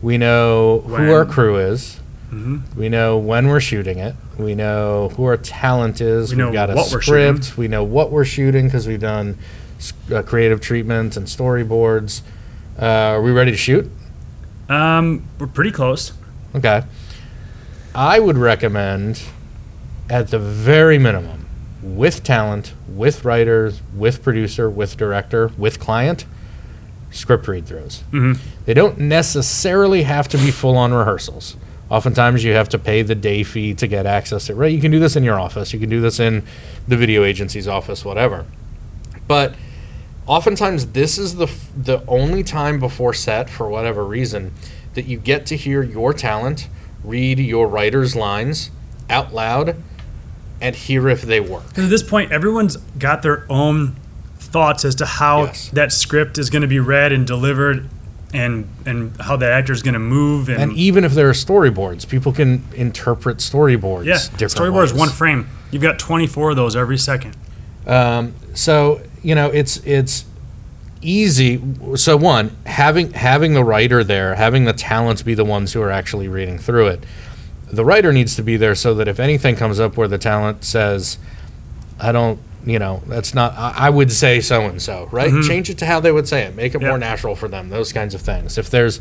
We know who our When. crew is. Mhm. We know when we're shooting it. We know who our talent is. We We've know got a script. We know what we're shooting because we've done uh, creative treatments and storyboards. Uh, are we ready to shoot? um, we're pretty close Okay. I would recommend, at the very minimum, with talent, with writers, with producer, with director, with client, script read throughs. They don't necessarily have to be full on rehearsals. Oftentimes, you have to pay the day fee to get access to. It, right, you can do this in your office. You can do this in the video agency's office, whatever. But oftentimes, this is the f- the only time before set, for whatever reason, that you get to hear your talent read your writer's lines out loud and hear if they work. at this point, everyone's got their own thoughts as to how Yes. that script is going to be read and delivered, and and how that actor is going to move. And, And even if there are storyboards, people can interpret storyboards. yeah, different storyboard is ways. one frame. You've got 24 of those every second. Um, so you know, it's it's easy. So one, having having the writer there, having the talents be the ones who are actually reading through it. The writer needs to be there so that if anything comes up where the talent says, "I don't," you know, that's not. I, I would say so and so, right? Mm-hmm. Change it to how they would say it. Make it Yeah. more natural for them. Those kinds of things. If there's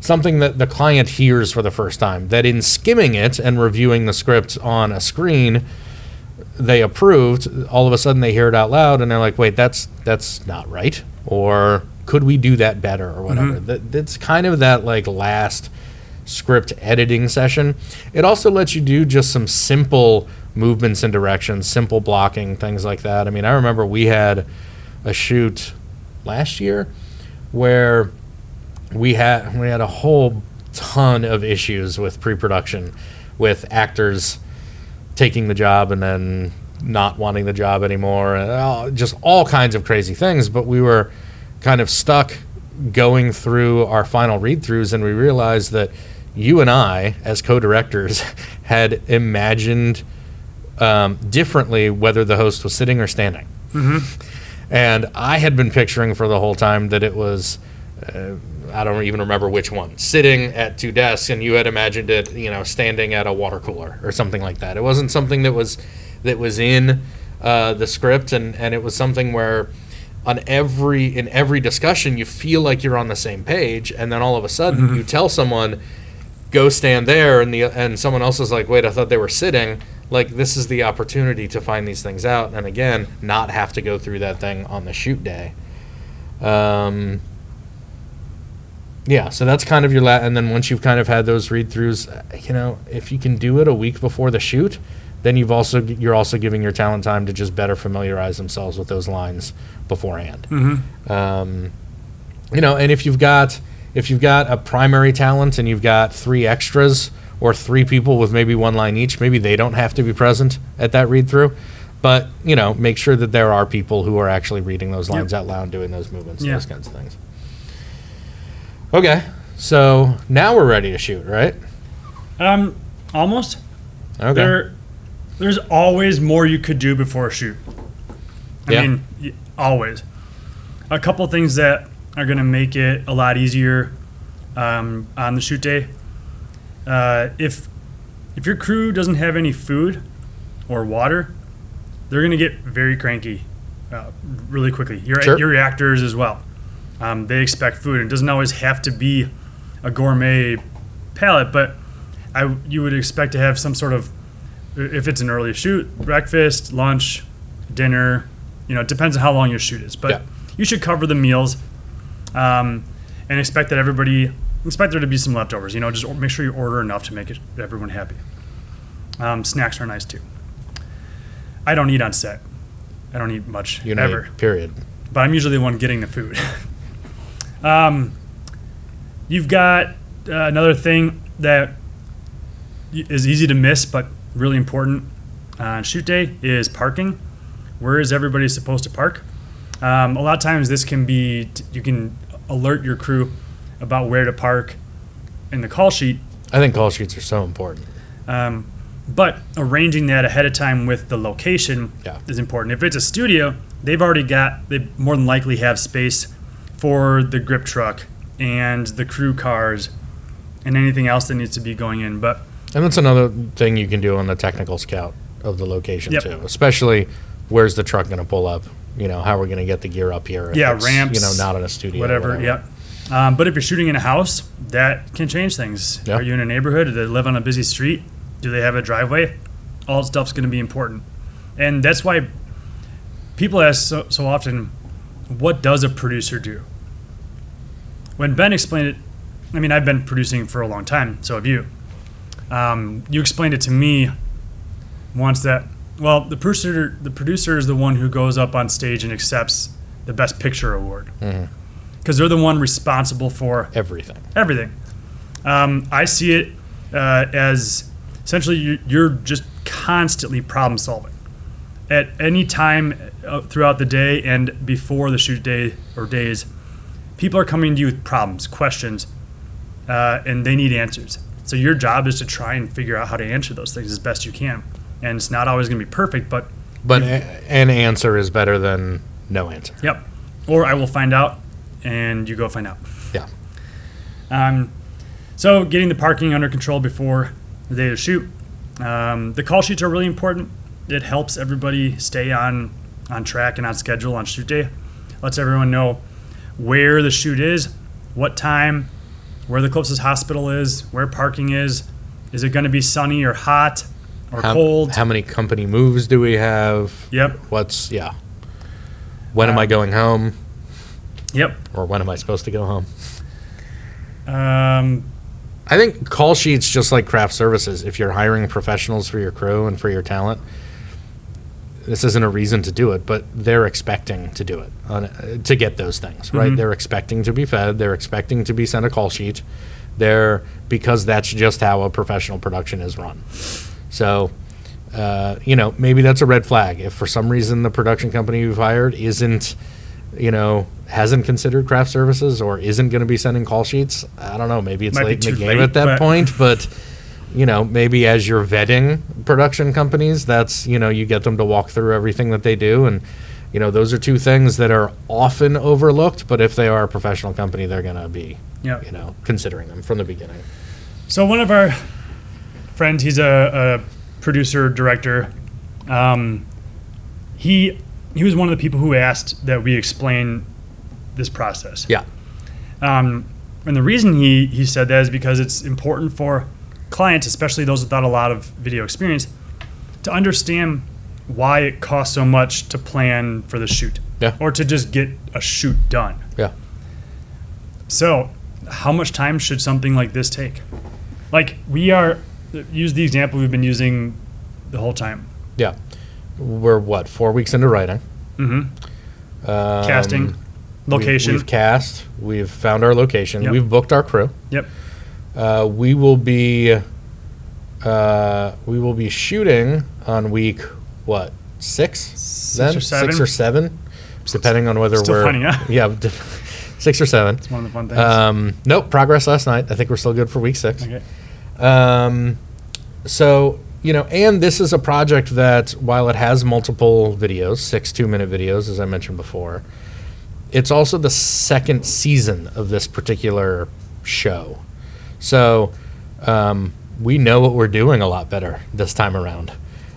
something that the client hears for the first time, that in skimming it and reviewing the script on a screen, they approved, all of a sudden they hear it out loud and they're like, wait, that's that's not right. Or could we do that better or whatever. Mm-hmm. That, that's kind of that like last script editing session. It also lets you do just some simple movements and directions, simple blocking, things like that. I mean, I remember we had a shoot last year where we had we had a whole ton of issues with pre-production with actors taking the job and then not wanting the job anymore and all, just all kinds of crazy things but we were kind of stuck going through our final read-throughs and we realized that you and I as co-directors had imagined um, differently whether the host was sitting or standing and I had been picturing for the whole time that it was uh, I don't even remember which one. Sitting at two desks, and you had imagined it, you know, standing at a water cooler or something like that. It wasn't something that was that was in uh, the script, and and it was something where on every in every discussion you feel like you're on the same page, and then all of a sudden you tell someone, "Go stand there," and the and someone else is like, "Wait, I thought they were sitting." Like this is the opportunity to find these things out, and again, not have to go through that thing on the shoot day. Um, yeah, so that's kind of your la- and then once you've kind of had those read throughs, you know, if you can do it a week before the shoot, then you've also you're also giving your talent time to just better familiarize themselves with those lines beforehand. Um, you know, and if you've got if you've got a primary talent and you've got three extras or three people with maybe one line each, maybe they don't have to be present at that read through. But you know, make sure that there are people who are actually reading those lines out loud, doing those movements, Yeah. those kinds of things. Okay, so now we're ready to shoot, right? Um, almost. Okay. There, there's always more you could do before a shoot. I Yeah. mean, always. A couple things that are going to make it a lot easier um, on the shoot day. Uh, if if your crew doesn't have any food or water, they're going to get very cranky uh, really quickly. Your Sure. your actors as well. Um, they expect food. It doesn't always have to be a gourmet palette, but I you would expect to have some sort of if it's an early shoot, breakfast, lunch, dinner. You know, it depends on how long your shoot is, but Yeah. you should cover the meals, um, and expect that everybody expect there to be some leftovers. You know, just make sure you order enough to make it everyone happy. Um, snacks are nice too. I don't eat on set. I don't eat much you ever period. but I'm usually the one getting the food. um, you've got uh, another thing that is easy to miss, but really important on shoot day is parking. Where is everybody supposed to park? Um, a lot of times, this can be t- you can alert your crew about where to park in the call sheet I think call sheets are so important. um, but arranging that ahead of time with the location Yeah. is important. If it's a studio, they've already got, they more than likely have space for the grip truck and the crew cars and anything else that needs to be going in. But And that's another thing you can do on the technical scout of the location Yep. too. Especially where's the truck going to pull up? You know, how we're going to get the gear up here? Yeah, ramps, You know, not in a studio. or whatever, yep. Um, but if you're shooting in a house, that can change things. Yeah. Are you in a neighborhood? Do they live on a busy street? Do they have a driveway? All that stuff's going to be important. And that's why people ask so, so often, what does a producer do? when Ben explained it, I mean, I've been producing for a long time, so have you. Um, you explained it to me once that well, the producer the producer is the one who goes up on stage and accepts the best picture award because they're the one responsible for Everything. everything. Um, I see it uh, as essentially you, you're just constantly problem solving at any time uh, throughout the day and before the shoot day or days. People are coming to you with problems, questions, uh, and they need answers. So your job is to try and figure out how to answer those things as best you can. And it's not always going to be perfect, but But a- an answer is better than no answer. Yep. Or I will find out, and you go find out. Yeah. Um, so getting the parking under control before the day of the shoot. Um, the call sheets are really important. It helps everybody stay on on track and on schedule on shoot day. Lets everyone know where the shoot is, what time, where the closest hospital is, where parking is. Is it going to be sunny or hot or How, cold? how many company moves do we have? yep. What's yeah? When am Uh, I going home? Yep. Or when am I supposed to go home? Um, I think call sheets just like craft services. If you're hiring professionals for your crew and for your talent, this isn't a reason to do it, but they're expecting to do it on, uh, to get those things right. Mhm. They're expecting to be fed. They're expecting to be sent a call sheet. They're because that's just how a professional production is run. So, uh, you know, maybe that's a red flag. If for some reason the production company you've hired isn't, you know, hasn't considered craft services or isn't going to be sending call sheets, I don't know. Maybe it's Might late in the game late, at that but- point, but. You know, maybe as you're vetting production companies, that's, you know, you get them to walk through everything that they do. And, you know, those are two things that are often overlooked, but if they are a professional company, they're going to be, Yep. you know, considering them from the beginning. So one of our friends, he's a, a producer director. Um, he he was one of the people who asked that we explain this process. Yeah. Um, and the reason he he said that is because it's important for clients, especially those without a lot of video experience, to understand why it costs so much to plan for the shoot. Yeah. Or to just get a shoot done. Yeah. So, how much time should something like this take? Like we are use the example we've been using the whole time. Yeah. We're what, four weeks into writing? Mm-hmm. Um, Casting, we've- location. We've, cast. We've found our location. Yep. We've booked our crew. Yep. Uh, we will be. Uh, we will be shooting on week what six? Six then or seven. six or seven, depending on whether Still we're funny, huh? yeah, six or seven. It's one of the fun things. Um, nope, progress last night. I think we're still good for week six. okay. Um, so, you know, and this is a project that, while it has multiple videos, six two minute videos, as I mentioned before, it's also the second season of this particular show. So, um, we know what we're doing a lot better this time around.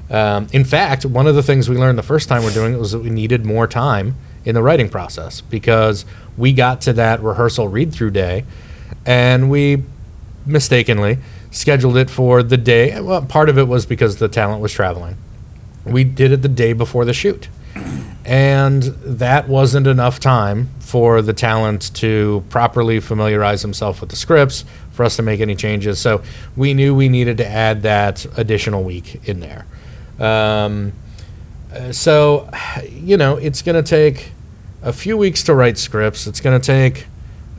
Um, in fact, one of the things we learned the first time we're doing it was that we needed more time in the writing process because we got to that rehearsal read through day and we mistakenly scheduled it for the day. Well, part of it was because the talent was traveling. We did it the day before the shoot. And that wasn't enough time for the talent to properly familiarize himself with the scripts for us to make any changes. So we knew we needed to add that additional week in there. Um, so, you know, it's going to take a few weeks to write scripts. It's going to take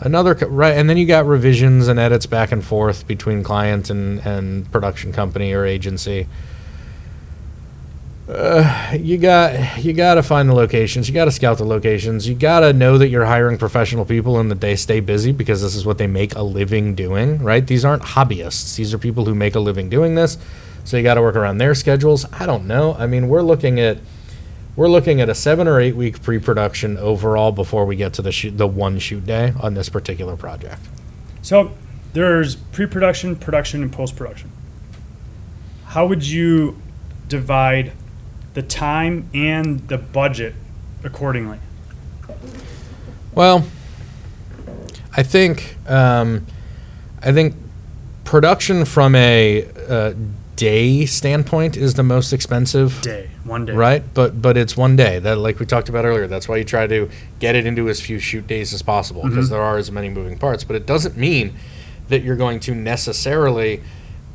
another right, and then you got revisions and edits back and forth between client and and production company or agency. Uh, you got you got to find the locations. You got to scout the locations. You got to know that you're hiring professional people and that they stay busy because this is what they make a living doing. Right? These aren't hobbyists. These are people who make a living doing this. So you got to work around their schedules. I don't know. I mean, we're looking at we're looking at a seven or eight week pre-production overall before we get to the shoot, the one shoot day on this particular project. So there's pre-production, production, and post-production. How would you divide the time and the budget accordingly? Well, I think um, I think production from a uh, day standpoint is the most expensive. Day, one day. Right, but but it's one day that, like we talked about earlier, that's why you try to get it into as few shoot days as possible because there are as many moving parts. But it doesn't mean that you're going to necessarily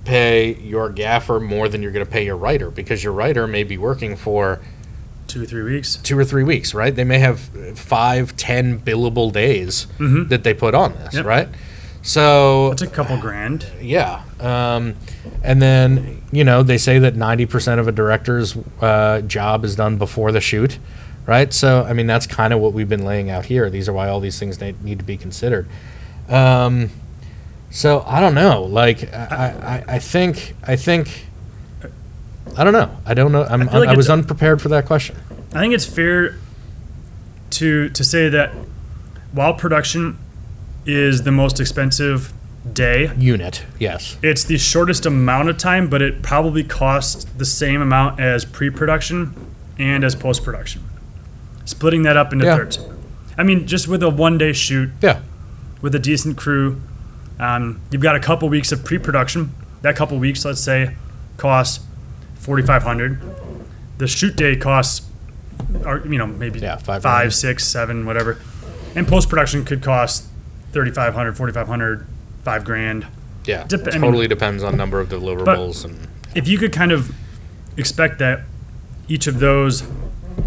pay your gaffer more than you're going to pay your writer because your writer may be working for Two or three weeks. two or three weeks, right? They may have five, ten billable days Mhm. that they put on this, Yep. right? So it's a couple grand. yeah, um, and then you know they say that ninety percent of a director's uh, job is done before the shoot, right? So I mean that's kind of what we've been laying out here. These are why all these things need, to be considered. Um, so I don't know. Like I, I, I think I think I don't know. I don't know. I, like I was unprepared for that question. I think it's fair to to say that while production is the most expensive day, Unit, yes. it's the shortest amount of time, but it probably costs the same amount as pre-production and as post-production. Splitting that up into Yeah. thirds. I mean, just with a one-day shoot Yeah. with a decent crew, um, you've got a couple weeks of pre-production. That couple weeks, let's say, costs forty-five hundred. The shoot day costs, or you know, maybe Yeah, five five, six, seven, whatever. And post-production could cost 3,500, 4,500, five grand. Yeah. Dep- I mean- totally depends on number of deliverables and if you could kind of expect that each of those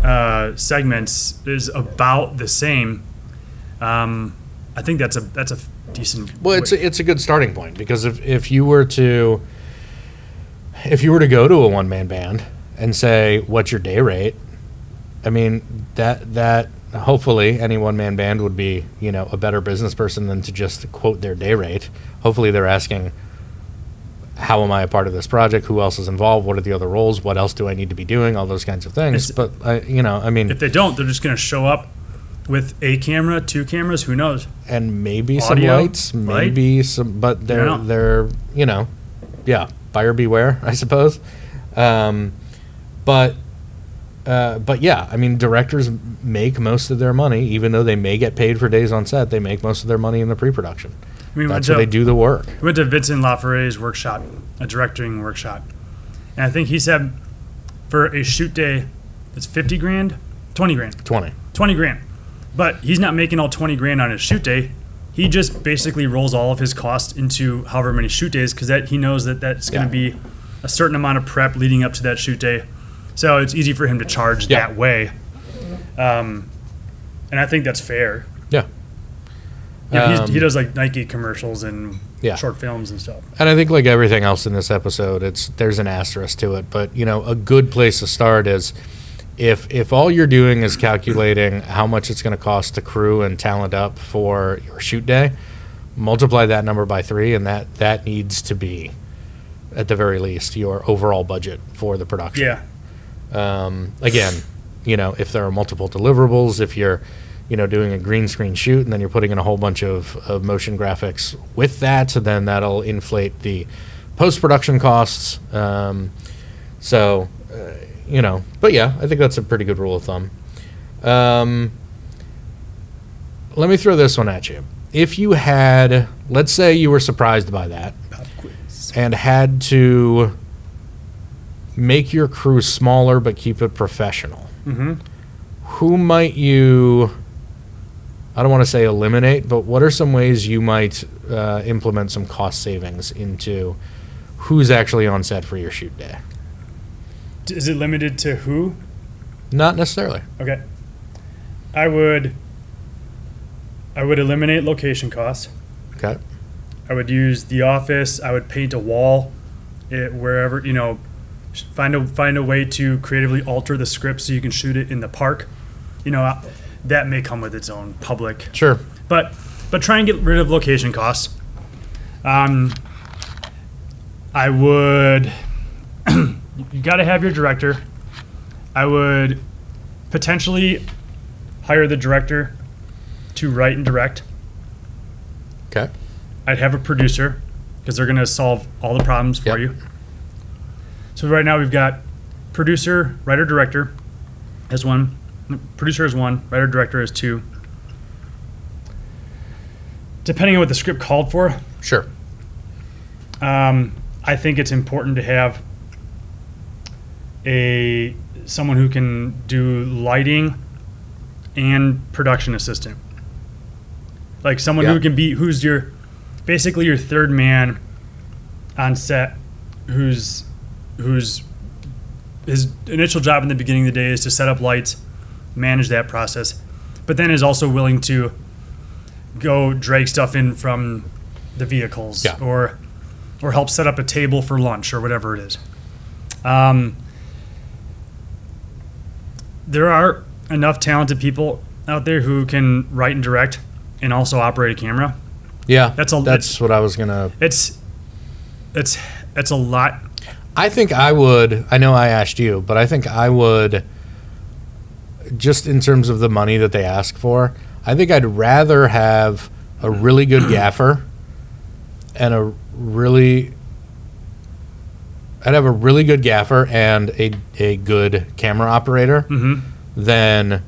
uh, segments is about the same, um, I think that's a that's a decent. Well, it's way- a, it's a good starting point because if, if you were to if you were to go to a one man band and say what's your day rate, I mean that that hopefully any one man band would be you know a better business person than to just quote their day rate. Hopefully they're asking how am I a part of this project? Who else is involved? What are the other roles? What else do I need to be doing? All those kinds of things. It's- But I, you know, I mean, if they don't, they're just going to show up with a camera, two cameras. Who knows? and maybe some lights, maybe some, but they're know. they're you know, yeah, buyer beware, I suppose. Um, but uh, but yeah, I mean, directors make most of their money, even though they may get paid for days on set. They make most of their money in the pre-production. We That's to where they do the work. we went to Vincent Laforet's workshop, a directing workshop, and I think he said for a shoot day, it's fifty grand, twenty grand. Twenty. 20 grand. But he's not making all 20 grand on his shoot day. He just basically rolls all of his costs into however many shoot days because that he knows that that's going to be a certain amount of prep leading up to that shoot day. So it's easy for him to charge Yeah. that way. Um, and I think that's fair. Yeah. Yeah, Um, he does like Nike commercials and Yeah. short films and stuff. And I think like everything else in this episode, it's there's an asterisk to it. But you know, a good place to start is if if all you're doing is calculating how much it's going to cost to crew and talent up for your shoot day, multiply that number by three, and that that needs to be at the very least your overall budget for the production. Yeah. Um, again, you know, if there are multiple deliverables, if you're, you know, doing a green screen shoot and then you're putting in a whole bunch of, of motion graphics with that, then that'll inflate the post production costs. Um, so, uh, you know, but yeah, I think that's a pretty good rule of thumb. Um, let me throw this one at you. If you had, let's say you were surprised by that and had to make your crew smaller but keep it professional, hmm who might you, I don't want to say eliminate, but what are some ways you might uh, implement some cost savings into who's actually on set for your shoot day? Is it limited to who? Not necessarily. Okay. I would. I would eliminate location costs. Okay. I would use the office. I would paint a wall, it, wherever you know. Find a find a way to creatively alter the script so you can shoot it in the park. You know, that may come with its own public, Sure. but but try and get rid of location costs. Um, I would. you got to have your director. I would potentially hire the director to write and direct. Okay. I'd have a producer because they're going to solve all the problems for Yep. you. So right now we've got producer, writer, director as one, producer as one, writer, director as two. Depending on what the script called for, Sure. um, I think it's important to have a someone who can do lighting and production assistant. Like someone Yeah. who can be who's your basically your third man on set who's who's his initial job in the beginning of the day is to set up lights, manage that process, but then is also willing to go drag stuff in from the vehicles Yeah. or or help set up a table for lunch or whatever it is. Um, there are enough talented people out there who can write and direct and also operate a camera. Yeah, That's a- that's what I was gonna. It's it's it's a lot. I think I would. I know I asked you, but I think I would. Just in terms of the money that they ask for, I think I'd rather have a really good gaffer and a really. I'd have a really good gaffer and a, a good camera operator Mhm. than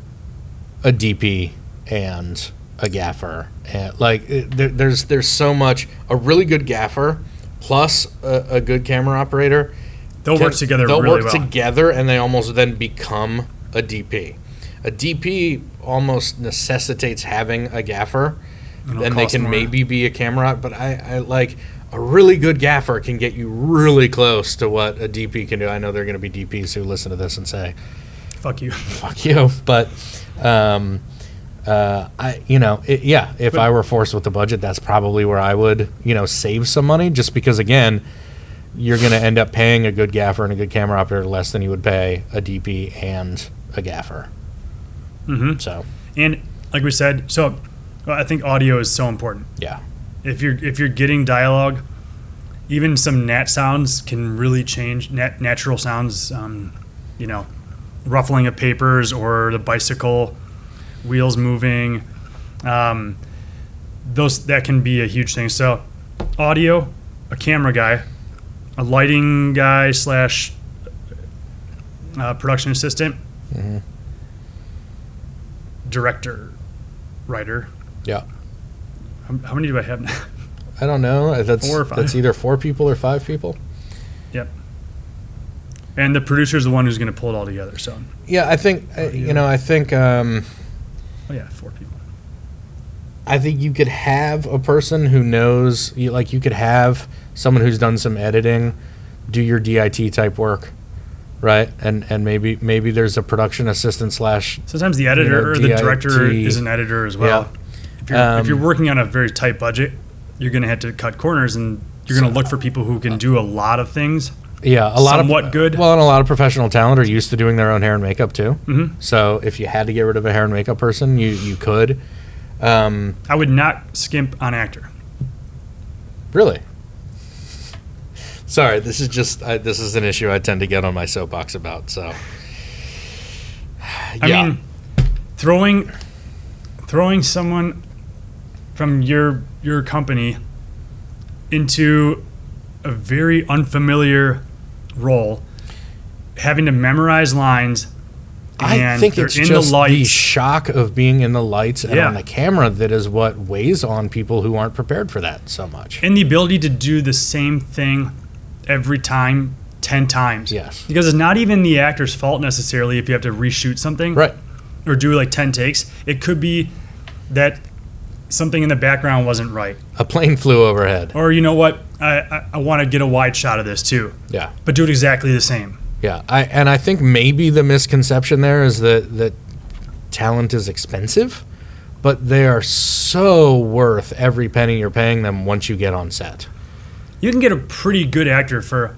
a DP and a gaffer. And like there, there's there's so much a really good gaffer plus a, a good camera operator. They'll can- work together They'll really work well. together, and they almost then become a DP. A DP almost necessitates having a gaffer. It'll Then they can more. maybe be a camera, but I, I like a really good gaffer can get you really close to what a DP can do. I know there are going to be DPs who listen to this and say, Fuck you. fuck you. But um, uh, I, you know, it, yeah, if I were forced with the budget, that's probably where I would, you know, save some money. Just because, again, you're going to end up paying a good gaffer and a good camera operator less than you would pay a DP and a gaffer. hmm So And like we said, so well, I think audio is so important. yeah, If you're if you're getting dialogue, even some nat sounds can really change. Nat, natural sounds, um, you know, ruffling of papers or the bicycle wheels moving. Um, those that can be a huge thing. So, audio, a camera guy, a lighting guy slash uh, production assistant, Mhm. director, writer. yeah. How, how many do I have now? I don't know. That's Four or five. that's either four people or five people. Yep. And the producer is the one who's going to pull it all together. So, Yeah, I think uh, you know. I think um, oh yeah, four people. I think you could have a person who knows, you- like you could have someone who's done some editing, do your DIT type work, right? And and maybe maybe there's a production assistant slash Sometimes the editor know, or the DIT. director is an editor as well. If, you're, if you're Um, working on a very tight budget, you're going to have to cut corners and you're going to look for people who can do a lot of things. Yeah a lot somewhat of good. Well, and a lot of professional talent are used to doing their own hair and makeup too. Mhm. So if you had to get rid of a hair and makeup person, you you could. Um, I would not skimp on actor. Really? Sorry, this is just I, this is an issue I tend to get on my soapbox about. So, I mean, throwing throwing someone from your your company into a very unfamiliar role, having to memorize lines. I think it's in just the the, shock of being in the lights and Yeah. on the camera that is what weighs on people who aren't prepared for that so much. and the ability to do the same thing every time 10 times Yes. because it's not even the actor's fault necessarily if you have to reshoot something Right. or do like 10 takes it could be that something in the background wasn't right A plane flew overhead. or you know what i, I, I want to get a wide shot of this too Yeah. but do it exactly the same Yeah. I and I think maybe the misconception there is that that talent is expensive, but they are so worth every penny you're paying them once you get on set. you can get a pretty good actor for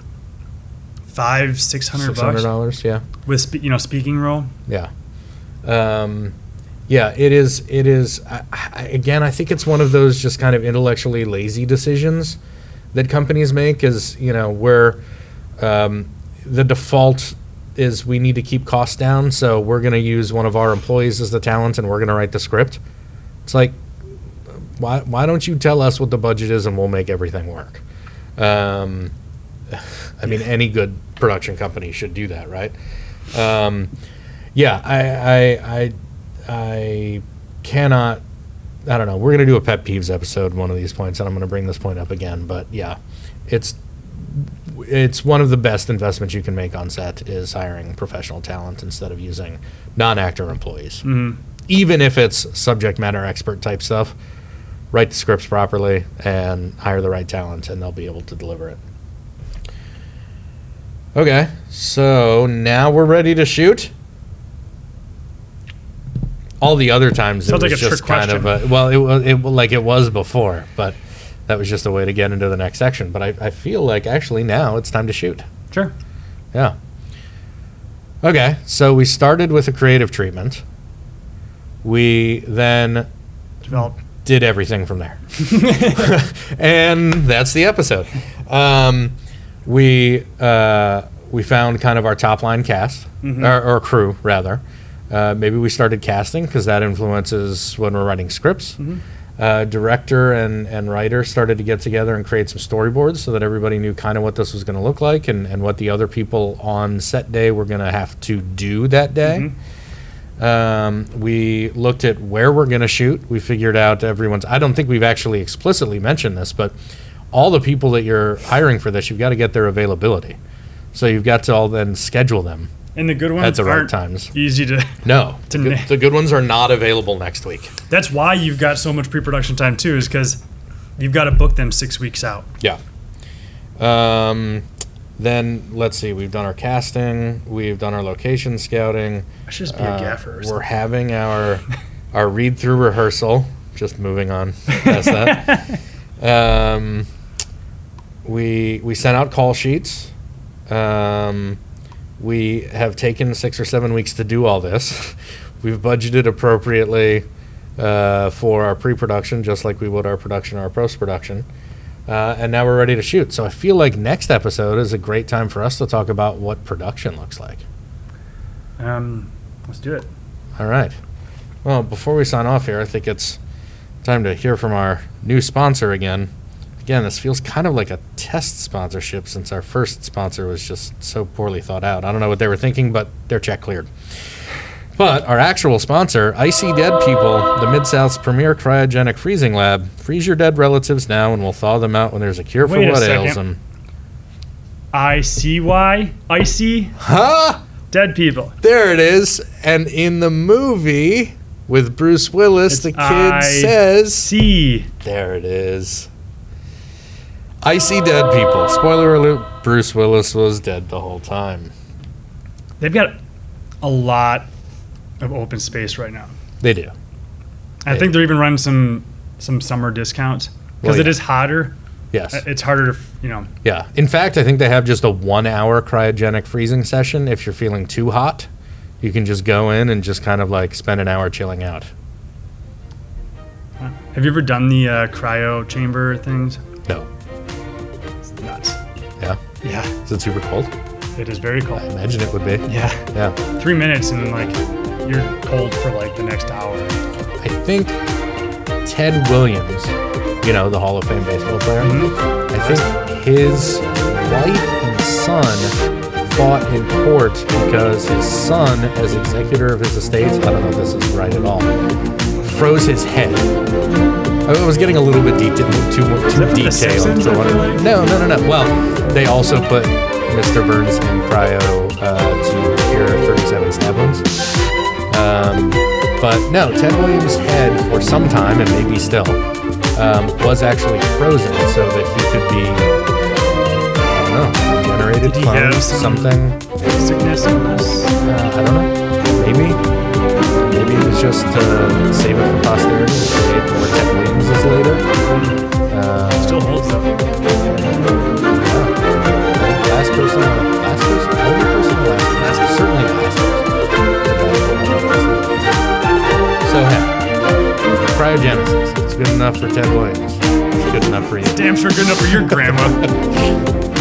five six hundred Six hundred bucks dollars, yeah. with you know speaking role Yeah. Um, yeah, it is. It is. I, I, again, I think it's one of those just kind of intellectually lazy decisions that companies make. Is you know where um, the default is we need to keep costs down, so we're going to use one of our employees as the talent, and we're going to write the script. It's like, why why don't you tell us what the budget is, and we'll make everything work? Um, I mean, any good production company should do that, right? Um, yeah, I, I, I, I cannot. I don't know. We're gonna do a pet peeves episode one of these points, and I'm gonna bring this point up again. But yeah, it's it's one of the best investments you can make on set is hiring professional talent instead of using non-actor employees. Mm-hmm. Even if it's subject matter expert type stuff, write the scripts properly and hire the right talent, and they'll be able to deliver it. Okay, so now we're ready to shoot. All the other times Sounds it like was a just trick kind of a, well, it was it like it was before, but that was just a way to get into the next section. But I, I feel like actually now it's time to shoot. Sure. Yeah. Okay, so we started with a creative treatment. We then developed did everything from there. and that's the episode. Um, we uh, we found kind of our top line cast or, or crew rather. Uh, maybe we started casting because that influences when we're writing scripts. Uh, director and, and writer started to get together and create some storyboards so that everybody knew kind of what this was going to look like and, and what the other people on set day were going to have to do that day. Um, we looked at where we're going to shoot. We figured out everyone's. I don't think we've actually explicitly mentioned this, but all the people that you're hiring for this, you've got to get their availability. So you've got to all then schedule them And the good ones at the right aren't times. easy to. No, To the, good, the good ones are not available next week. That's why you've got so much pre-production time too, is because you've got to book them six weeks out. Yeah. Um, then let's see. We've done our casting. We've done our location scouting. I should just be a Uh, gaffer. Or we're something. having our our read through rehearsal. Just moving on past that. Um, we we sent out call sheets. Um, we have taken six or seven weeks to do all this. We've budgeted appropriately uh, for our pre-production, just like we would our production or our post-production. Uh, and now we're ready to shoot. So I feel like next episode is a great time for us to talk about what production looks like. Um, let's do it. All right. Well, before we sign off here, I think it's time to hear from our new sponsor again. Again, this feels kind of like a test sponsorship since our first sponsor was just so poorly thought out. I don't know what they were thinking, but their check cleared. But our actual sponsor, Icy Dead People, the Mid South's premier cryogenic freezing lab. Freeze your dead relatives now, and we'll thaw them out when there's a cure for Wait a what ails second. them. I C Y icy Huh? dead people. There it is. And in the movie with Bruce Willis, the kid I- says, C. There it is. I see dead people. Spoiler alert Bruce Willis was dead the whole time. They've got a lot of open space right now. They do. I think they're even running some some summer discounts because Well, it yeah. is hotter. Yes. Uh, It's harder to you know. Yeah. In fact, I think they have just a one hour cryogenic freezing session. If you're feeling too hot, you can just go in and just kind of like spend an hour chilling out. Have you ever done the uh, cryo chamber things? No. It's nuts. Yeah. Yeah, Is it super cold? it is very cold. I imagine it would be. Yeah, Yeah. three minutes and then like you're cold for like the next hour. I think Ted Williams, you know, the Hall of Fame baseball player, mm-hmm. I think his wife and son fought in court because his son, as executor of his estates, I don't know if this is right at all, froze his head. I was getting a little bit deta- too, too that from The detailed. Simpsons, for I like? no, no, no, no. Well, they also put Mr. Burns in cryo uh, to cure 37 stab wounds. Um, but no, Ted Williams' head for some time, and maybe still, um, was actually frozen so that he could be, I don't know, generated from something. Sickness, illness. Uh, I don't know. Maybe. It was just to save it for posterity create more Ted Williamses later. Uh, Still holds though. yeah. Last person, last person, only person, last person, certainly last person. So hey, cryogenesis. It's good enough for Ted Williams. It's good enough for you. Damn sure good enough for your grandma.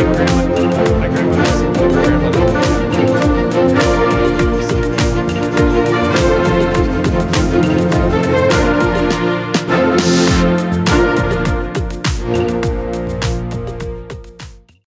I agree with, I agree with this.